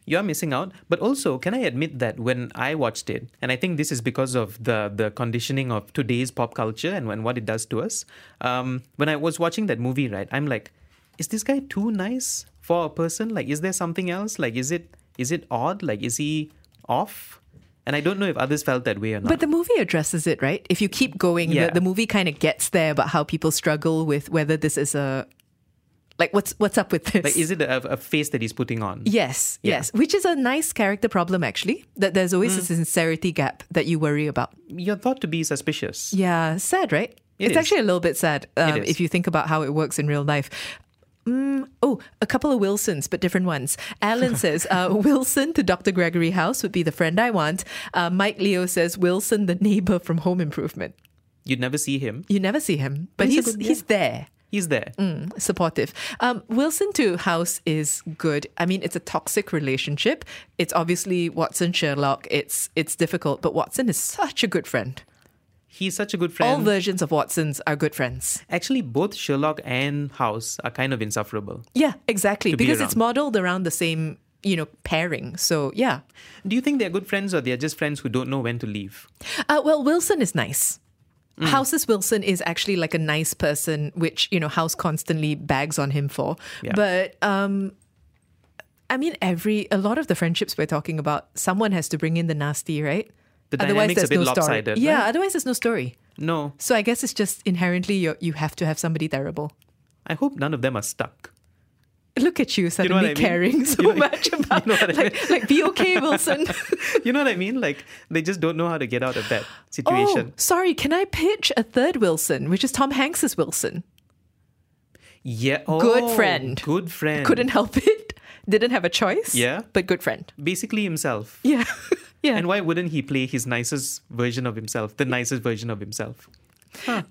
[SPEAKER 7] You're missing out. But also, can I admit that when I watched it, and I think this is because of the the conditioning of today's pop culture and when what it does to us. Um, when I was watching that movie, right, I'm like, is this guy too nice for a person? Like, is there something else? Like, is it is it odd? Like, is he off? And I don't know if others felt that way or not.
[SPEAKER 6] But the movie addresses it, right? If you keep going,
[SPEAKER 7] Yeah.
[SPEAKER 6] the, the movie kind of gets there about how people struggle with whether this is a like what's what's up with this.
[SPEAKER 7] like, is it a, a face that he's putting on?
[SPEAKER 6] Yes,
[SPEAKER 7] Yeah.
[SPEAKER 6] yes, which is a nice character problem actually. That there's always
[SPEAKER 7] Mm.
[SPEAKER 6] a sincerity gap that you worry about.
[SPEAKER 7] You're thought to be suspicious.
[SPEAKER 6] Yeah, sad, right?
[SPEAKER 7] It
[SPEAKER 6] it's
[SPEAKER 7] is.
[SPEAKER 6] actually a little bit sad um, if you think about how it works in real life. Mm, oh, a couple of Wilsons, but different ones. Alan says uh, Wilson to Dr. Gregory House would be the friend I want. Uh, Mike Leo says Wilson, the neighbor from Home Improvement.
[SPEAKER 7] You'd never see him.
[SPEAKER 6] You never see him, but
[SPEAKER 7] He's
[SPEAKER 6] he's
[SPEAKER 7] good-
[SPEAKER 6] he's there.
[SPEAKER 7] He's there.
[SPEAKER 6] Mm, supportive. Um, Wilson to House is good. I mean, it's a toxic relationship. It's obviously Watson Sherlock. It's it's difficult, but Watson is such a good friend.
[SPEAKER 7] He's such a good friend.
[SPEAKER 6] All versions of Watsons are good friends.
[SPEAKER 7] Actually, both Sherlock and House are kind of insufferable.
[SPEAKER 6] Yeah, exactly.
[SPEAKER 7] To be
[SPEAKER 6] Because it's modeled around the same, you know, pairing. So yeah.
[SPEAKER 7] Do you think they're good friends or they're just friends who don't know when to leave?
[SPEAKER 6] Uh, well, Wilson is nice. Houses Wilson is actually like a nice person, which you know House constantly bags on him for.
[SPEAKER 7] Yeah.
[SPEAKER 6] But um, I mean, every a lot of the friendships we're talking about, someone has to bring in the nasty, right?
[SPEAKER 7] The a bit
[SPEAKER 6] no story.
[SPEAKER 7] lopsided,
[SPEAKER 6] Yeah,
[SPEAKER 7] right?
[SPEAKER 6] otherwise there's no story.
[SPEAKER 7] No,
[SPEAKER 6] So I guess it's just inherently you you have to have somebody terrible.
[SPEAKER 7] I hope none of them are stuck.
[SPEAKER 6] Look at you
[SPEAKER 7] know
[SPEAKER 6] suddenly
[SPEAKER 7] what I mean?
[SPEAKER 6] caring so
[SPEAKER 7] You know-
[SPEAKER 6] much about
[SPEAKER 7] know what I
[SPEAKER 6] like, like be okay, Wilson.
[SPEAKER 7] You know what I mean? Like they just don't know how to get out of that situation oh,
[SPEAKER 6] sorry. Can I pitch a third Wilson, which is Tom Hanks's Wilson?
[SPEAKER 7] Yeah.
[SPEAKER 6] Oh, good
[SPEAKER 7] oh,
[SPEAKER 6] friend.
[SPEAKER 7] Good friend.
[SPEAKER 6] Couldn't help it. Didn't have a choice.
[SPEAKER 7] Yeah.
[SPEAKER 6] But good friend.
[SPEAKER 7] Basically himself.
[SPEAKER 6] Yeah. yeah.
[SPEAKER 7] And why wouldn't he play his nicest version of himself, the nicest version of himself?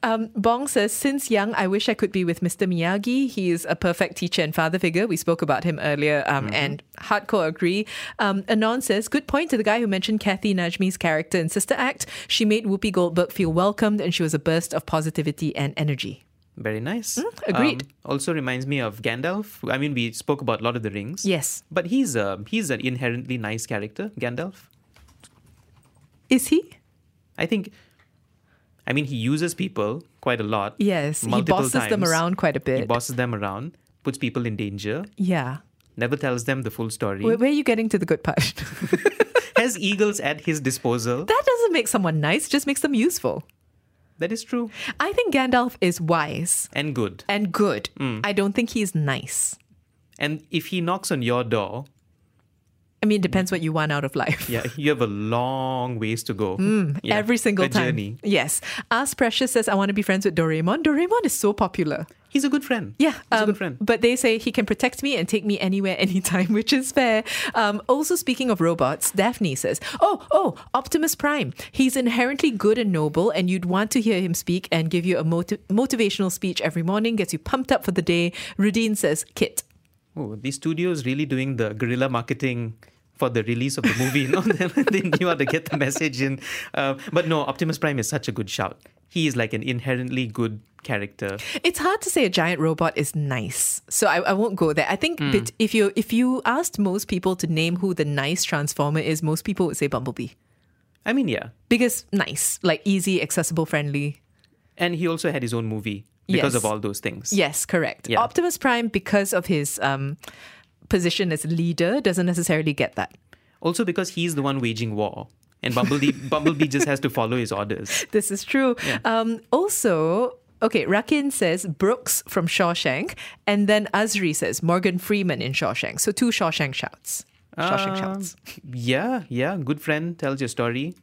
[SPEAKER 6] Um, Bong says, since young, I wish I could be with Mr. Miyagi. He is a perfect teacher and father figure. We spoke about him earlier um, and hardcore agree. Um, Anon says, good point to the guy who mentioned Kathy Najimy's character in Sister Act. She made Whoopi Goldberg feel welcomed and she was a burst of positivity and energy.
[SPEAKER 7] Very nice.
[SPEAKER 6] agreed.
[SPEAKER 7] Um, also reminds me of Gandalf. I mean, we spoke about Lord of the Rings.
[SPEAKER 6] Yes.
[SPEAKER 7] But he's a he's an inherently nice character, Gandalf.
[SPEAKER 6] Is he?
[SPEAKER 7] I think. I mean, he uses people quite a lot.
[SPEAKER 6] Yes. he bosses them around quite a bit.
[SPEAKER 7] He bosses them around, puts people in danger,
[SPEAKER 6] yeah.
[SPEAKER 7] never tells them the full story.
[SPEAKER 6] Where, where are you getting to the good part?
[SPEAKER 7] Has eagles at his disposal.
[SPEAKER 6] that doesn't make someone nice, just makes them useful.
[SPEAKER 7] That is true.
[SPEAKER 6] I think Gandalf is wise
[SPEAKER 7] And good.
[SPEAKER 6] and good.
[SPEAKER 7] Mm.
[SPEAKER 6] I don't think he's nice.
[SPEAKER 7] And if he knocks on your door,
[SPEAKER 6] I mean, it depends what you want out of life.
[SPEAKER 7] yeah, you have a long ways to go.
[SPEAKER 6] Mm,
[SPEAKER 7] Yeah,
[SPEAKER 6] Every single
[SPEAKER 7] a
[SPEAKER 6] time.
[SPEAKER 7] journey.
[SPEAKER 6] Yes. Ask Precious says, I want to be friends with Doraemon. Doraemon is so popular.
[SPEAKER 7] He's a good friend.
[SPEAKER 6] Yeah.
[SPEAKER 7] He's a
[SPEAKER 6] um,
[SPEAKER 7] good friend.
[SPEAKER 6] But they say he can protect me and take me anywhere, anytime, which is fair. Um, also, speaking of robots, Daphne says, Oh, oh, Optimus Prime. He's inherently good and noble, and you'd want to hear him speak and give you a motiv- motivational speech every morning, gets you pumped up for the day. Rudine says, Kit.
[SPEAKER 7] Oh, these studios really doing the guerrilla marketing for the release of the movie. You know, they knew how to get the message in. Uh, but no, Optimus Prime is such a good shout. He is like an inherently good character.
[SPEAKER 6] It's hard to say a giant robot is nice, so I, I won't go there. I think
[SPEAKER 7] Mm.
[SPEAKER 6] if you if you asked most people to name who the nice transformer is, most people would say Bumblebee
[SPEAKER 7] I mean, yeah.
[SPEAKER 6] because nice, like easy, accessible, friendly.
[SPEAKER 7] And he also had his own movie because
[SPEAKER 6] Yes.
[SPEAKER 7] of all those things.
[SPEAKER 6] Yes, correct.
[SPEAKER 7] Yeah.
[SPEAKER 6] Optimus Prime, because of his um, position as leader, doesn't necessarily get that.
[SPEAKER 7] Also because he's the one waging war. And Bumblebee, Bumblebee just has to follow his orders.
[SPEAKER 6] This is true. Um, also, okay, Rakin says Brooks from Shawshank, and then Azri says Morgan Freeman in Shawshank. So two Shawshank shouts. Shawshank
[SPEAKER 7] Um,
[SPEAKER 6] shouts.
[SPEAKER 7] Yeah, yeah. Good friend tells your story.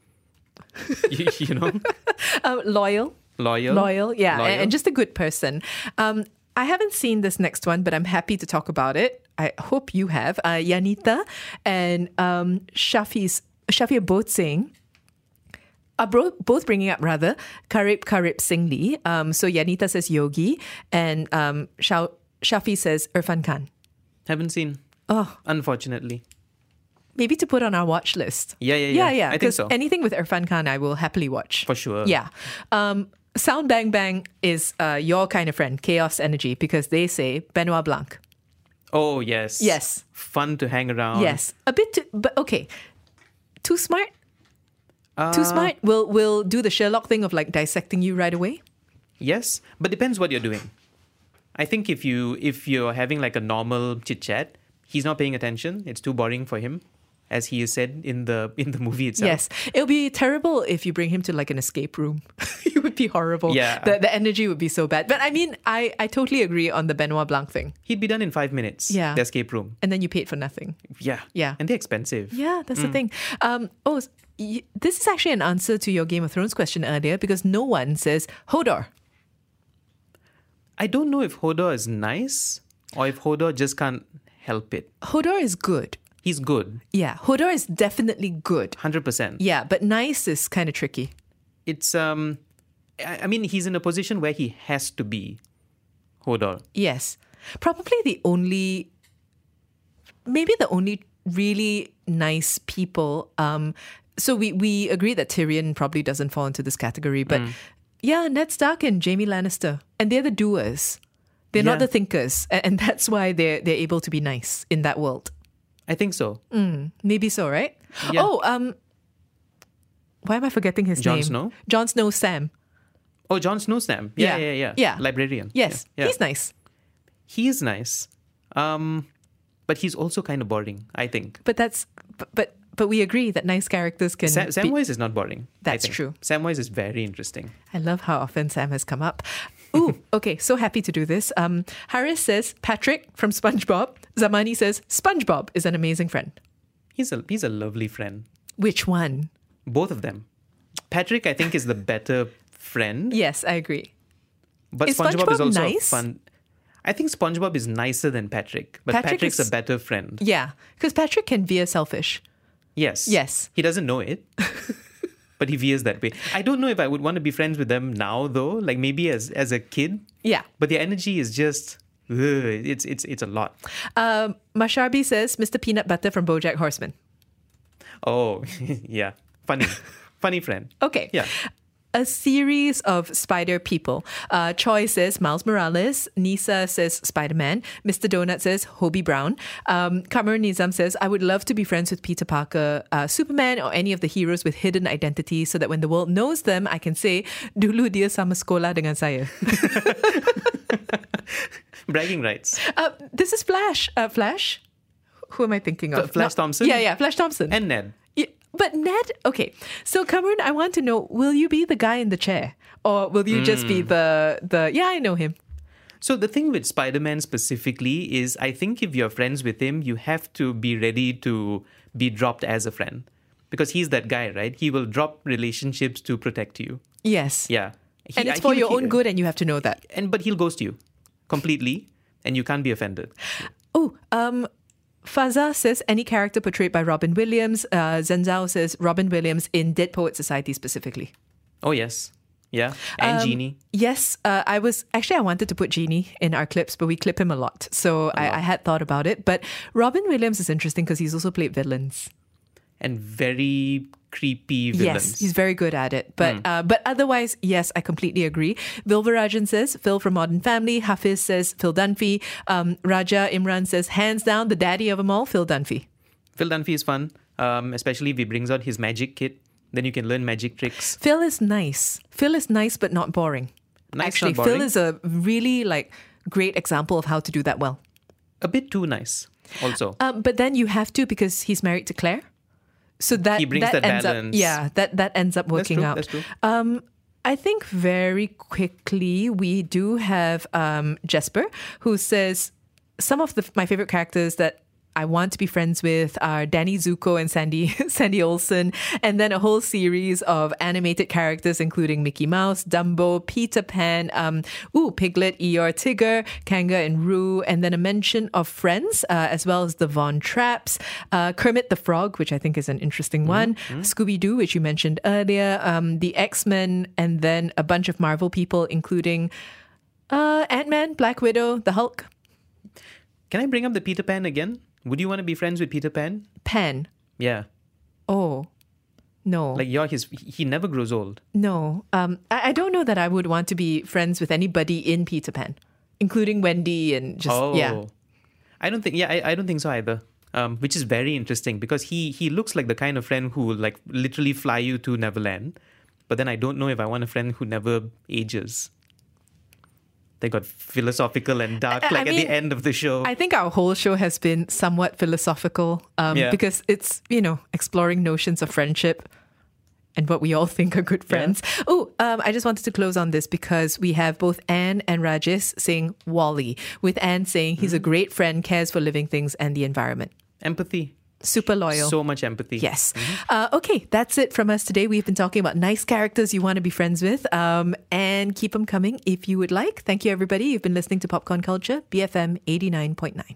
[SPEAKER 7] you, you know,
[SPEAKER 6] Uh, loyal.
[SPEAKER 7] Loyal.
[SPEAKER 6] Loyal, yeah,
[SPEAKER 7] Loyal.
[SPEAKER 6] And, just a good person. Um, I haven't seen this next one, but I'm happy to talk about it. I hope you have. Uh, Yanita and um, Shafi's Shafi are both saying are bro- both bringing up rather Qarib Qarib Singlle. Um, so Yanita says Yogi, and um, Shao- Shafi says Irfan Khan.
[SPEAKER 7] Haven't seen.
[SPEAKER 6] Oh,
[SPEAKER 7] Unfortunately.
[SPEAKER 6] maybe to put on our watch list.
[SPEAKER 7] Yeah, yeah,
[SPEAKER 6] yeah,
[SPEAKER 7] yeah.
[SPEAKER 6] yeah.
[SPEAKER 7] I think so.
[SPEAKER 6] Anything with Irfan Khan, I will happily watch.
[SPEAKER 7] For sure.
[SPEAKER 6] Yeah. Um, Sound Bang Bang is uh, your kind of friend, Chaos Energy, because they say Benoit Blanc.
[SPEAKER 7] Oh, yes.
[SPEAKER 6] Yes.
[SPEAKER 7] Fun to hang around.
[SPEAKER 6] Yes, a bit, too, but okay. Too smart.
[SPEAKER 7] Uh,
[SPEAKER 6] Too smart. Will will do the Sherlock thing of like dissecting you right away.
[SPEAKER 7] Yes, but depends what you're doing. I think if you if you're having like a normal chit chat, he's not paying attention. It's too boring for him, as he has said in the in the movie itself.
[SPEAKER 6] Yes, it'll be terrible if you bring him to like an escape room. it would be horrible.
[SPEAKER 7] Yeah.
[SPEAKER 6] the the energy would be so bad. But I mean, I I totally agree on the Benoit Blanc thing.
[SPEAKER 7] He'd be done in five minutes.
[SPEAKER 6] Yeah.
[SPEAKER 7] The escape room.
[SPEAKER 6] And then you paid for nothing.
[SPEAKER 7] Yeah.
[SPEAKER 6] Yeah.
[SPEAKER 7] And they're expensive.
[SPEAKER 6] Yeah, that's the
[SPEAKER 7] Mm.
[SPEAKER 6] thing. Um, oh, this is actually an answer to your Game of Thrones question earlier because no one says Hodor.
[SPEAKER 7] I don't know if Hodor is nice or if Hodor just can't help it.
[SPEAKER 6] Hodor is good.
[SPEAKER 7] He's good.
[SPEAKER 6] Yeah, Hodor is definitely good.
[SPEAKER 7] Hundred percent.
[SPEAKER 6] Yeah, but nice is kind of tricky.
[SPEAKER 7] It's um I I mean he's in a position where he has to be Hodor.
[SPEAKER 6] Yes. Probably the only, maybe the only really nice people. Um, so we, we agree that Tyrion probably doesn't fall into this category, but
[SPEAKER 7] Mm.
[SPEAKER 6] yeah, Ned Stark and Jaime Lannister. And they're the doers. They're not the thinkers. And that's why they're, they're able to be nice in that world.
[SPEAKER 7] I think so.
[SPEAKER 6] Mm, maybe so, right?
[SPEAKER 7] Yeah.
[SPEAKER 6] Oh, um, why am I forgetting his
[SPEAKER 7] Jon
[SPEAKER 6] name?
[SPEAKER 7] Jon Snow?
[SPEAKER 6] Jon Snow, Sam.
[SPEAKER 7] Oh, Jon Snow Sam. Yeah,
[SPEAKER 6] Yeah.
[SPEAKER 7] yeah, yeah.
[SPEAKER 6] Yeah.
[SPEAKER 7] Librarian.
[SPEAKER 6] Yes,
[SPEAKER 7] Yeah,
[SPEAKER 6] he's nice.
[SPEAKER 7] He is nice. Um, but he's also kind of boring, I think.
[SPEAKER 6] But that's but but, but we agree that nice characters can.
[SPEAKER 7] Sam,
[SPEAKER 6] be-
[SPEAKER 7] Samwise is not boring.
[SPEAKER 6] That's true.
[SPEAKER 7] Samwise is very interesting.
[SPEAKER 6] I love how often Sam has come up. Ooh, okay, so happy to do this. Um, Harris says Patrick from SpongeBob. Zamani says SpongeBob is an amazing friend.
[SPEAKER 7] He's a he's a lovely friend.
[SPEAKER 6] Which one?
[SPEAKER 7] Both of them. Patrick, I think, is the better friend.
[SPEAKER 6] Yes, I agree.
[SPEAKER 7] But
[SPEAKER 6] Is
[SPEAKER 7] SpongeBob, is
[SPEAKER 6] SpongeBob
[SPEAKER 7] also
[SPEAKER 6] nice?
[SPEAKER 7] fun. I think SpongeBob is nicer than Patrick, but
[SPEAKER 6] Patrick
[SPEAKER 7] Patrick's
[SPEAKER 6] is-
[SPEAKER 7] a better friend.
[SPEAKER 6] Yeah, because Patrick can veer selfish.
[SPEAKER 7] Yes.
[SPEAKER 6] Yes.
[SPEAKER 7] He doesn't know it. but he veers that way. I don't know if I would want to be friends with them now though. Like maybe as as a kid.
[SPEAKER 6] Yeah.
[SPEAKER 7] But their energy is just ugh, it's it's it's a lot.
[SPEAKER 6] Um, Masharbi says Mr. Peanut Butter from BoJack Horseman.
[SPEAKER 7] Oh yeah. Funny. Funny friend.
[SPEAKER 6] Okay.
[SPEAKER 7] Yeah.
[SPEAKER 6] A series of spider people. Uh, Choi says Miles Morales. Nisa says Spider Man. Mr. Donut says Hobie Brown. Um, Kamar Nizam says, I would love to be friends with Peter Parker, uh, Superman, or any of the heroes with hidden identities so that when the world knows them, I can say, Dulu dia sama sekolah dengan saya.
[SPEAKER 7] Bragging rights.
[SPEAKER 6] uh, this is Flash. Uh, Flash? Who am I thinking of?
[SPEAKER 7] Flash
[SPEAKER 6] No-
[SPEAKER 7] Thompson?
[SPEAKER 6] Yeah, yeah, Flash Thompson.
[SPEAKER 7] And Ned.
[SPEAKER 6] But Ned, okay. So Cameron, I want to know: Will you be the guy in the chair, or will you just be
[SPEAKER 7] Mm.
[SPEAKER 6] the the? Yeah, I know him.
[SPEAKER 7] So the thing with Spider-Man specifically is I think if you're friends with him, you have to be ready to be dropped as a friend. Because he's that guy, right? He will drop relationships to protect you.
[SPEAKER 6] Yes,
[SPEAKER 7] Yeah. He-
[SPEAKER 6] and it's
[SPEAKER 7] I-
[SPEAKER 6] for your
[SPEAKER 7] he-
[SPEAKER 6] own good, and you have to know that.
[SPEAKER 7] And but he'll ghost you completely and you can't be offended.
[SPEAKER 6] Oh, um. Faza says any character portrayed by Robin Williams. Uh, Zenzao says Robin Williams in Dead Poet Society specifically.
[SPEAKER 7] Oh yes. Yeah. And
[SPEAKER 6] Um,
[SPEAKER 7] Genie.
[SPEAKER 6] Yes, uh, I was actually I wanted to put Genie in our clips, but we clip him a lot, so I, I had thought about it. But Robin Williams is interesting because he's also played villains.
[SPEAKER 7] And very creepy villains.
[SPEAKER 6] Yes, he's very good at it. But
[SPEAKER 7] Mm.
[SPEAKER 6] uh, but otherwise, yes, I completely agree. Vilvarajan says Phil from Modern Family. Hafiz says Phil Dunphy. Um, Raja Imran says hands down the daddy of them all, Phil Dunphy.
[SPEAKER 7] Phil Dunphy is fun, um, especially if he brings out his magic kit. Then you can learn magic tricks.
[SPEAKER 6] Phil is nice. Phil is nice but not boring.
[SPEAKER 7] Nice,
[SPEAKER 6] Actually,
[SPEAKER 7] not
[SPEAKER 6] Phil is a really like great example of how to do that well.
[SPEAKER 7] A bit too nice, also.
[SPEAKER 6] Um, but then you have to because he's married to Claire. So that
[SPEAKER 7] He brings
[SPEAKER 6] that,
[SPEAKER 7] that
[SPEAKER 6] ends
[SPEAKER 7] balance.
[SPEAKER 6] up yeah that that ends up working
[SPEAKER 7] true,
[SPEAKER 6] out. Um, I think very quickly we do have um, Jesper who says some of the my favorite characters that I want to be friends with are Danny Zuko and Sandy Sandy Olsson, and then a whole series of animated characters including Mickey Mouse, Dumbo, Peter Pan, um, ooh Piglet, Eeyore, Tigger, Kanga, and Roo, and then a mention of Friends uh, as well as the Von Trapps, uh, Kermit the Frog, which I think is an interesting one, Scooby Doo, which you mentioned earlier, um, the X Men, and then a bunch of Marvel people, including uh, Ant Man, Black Widow, the Hulk.
[SPEAKER 7] Can I bring up the Peter Pan again? Would you want to be friends with Peter Pan?
[SPEAKER 6] Pan.
[SPEAKER 7] Yeah.
[SPEAKER 6] Oh, no.
[SPEAKER 7] Like you're his he never grows old.
[SPEAKER 6] No, um, I, I don't know that I would want to be friends with anybody in Peter Pan, including Wendy and just
[SPEAKER 7] oh.
[SPEAKER 6] yeah.
[SPEAKER 7] I don't think yeah, I, I don't think so either. Um, which is very interesting because he he looks like the kind of friend who will like literally fly you to Neverland. But then I don't know if I want a friend who never ages. They got philosophical and dark,
[SPEAKER 6] I- I
[SPEAKER 7] like at the end of the show.
[SPEAKER 6] I think our whole show has been somewhat philosophical um,
[SPEAKER 7] Yeah.
[SPEAKER 6] because it's you know exploring notions of friendship and what we all think are good friends. Oh, um, I just wanted to close on this because we have both Anne and Rajesh saying WALL-E, with Anne saying he's a great friend, cares for living things and the environment.
[SPEAKER 7] Empathy.
[SPEAKER 6] Super loyal.
[SPEAKER 7] So much empathy.
[SPEAKER 6] Yes. Uh, okay, that's it from us today. We've been talking about nice characters you want to be friends with um, and keep them coming if you would like. Thank you, everybody. You've been listening to Popcorn Culture, BFM 89.9.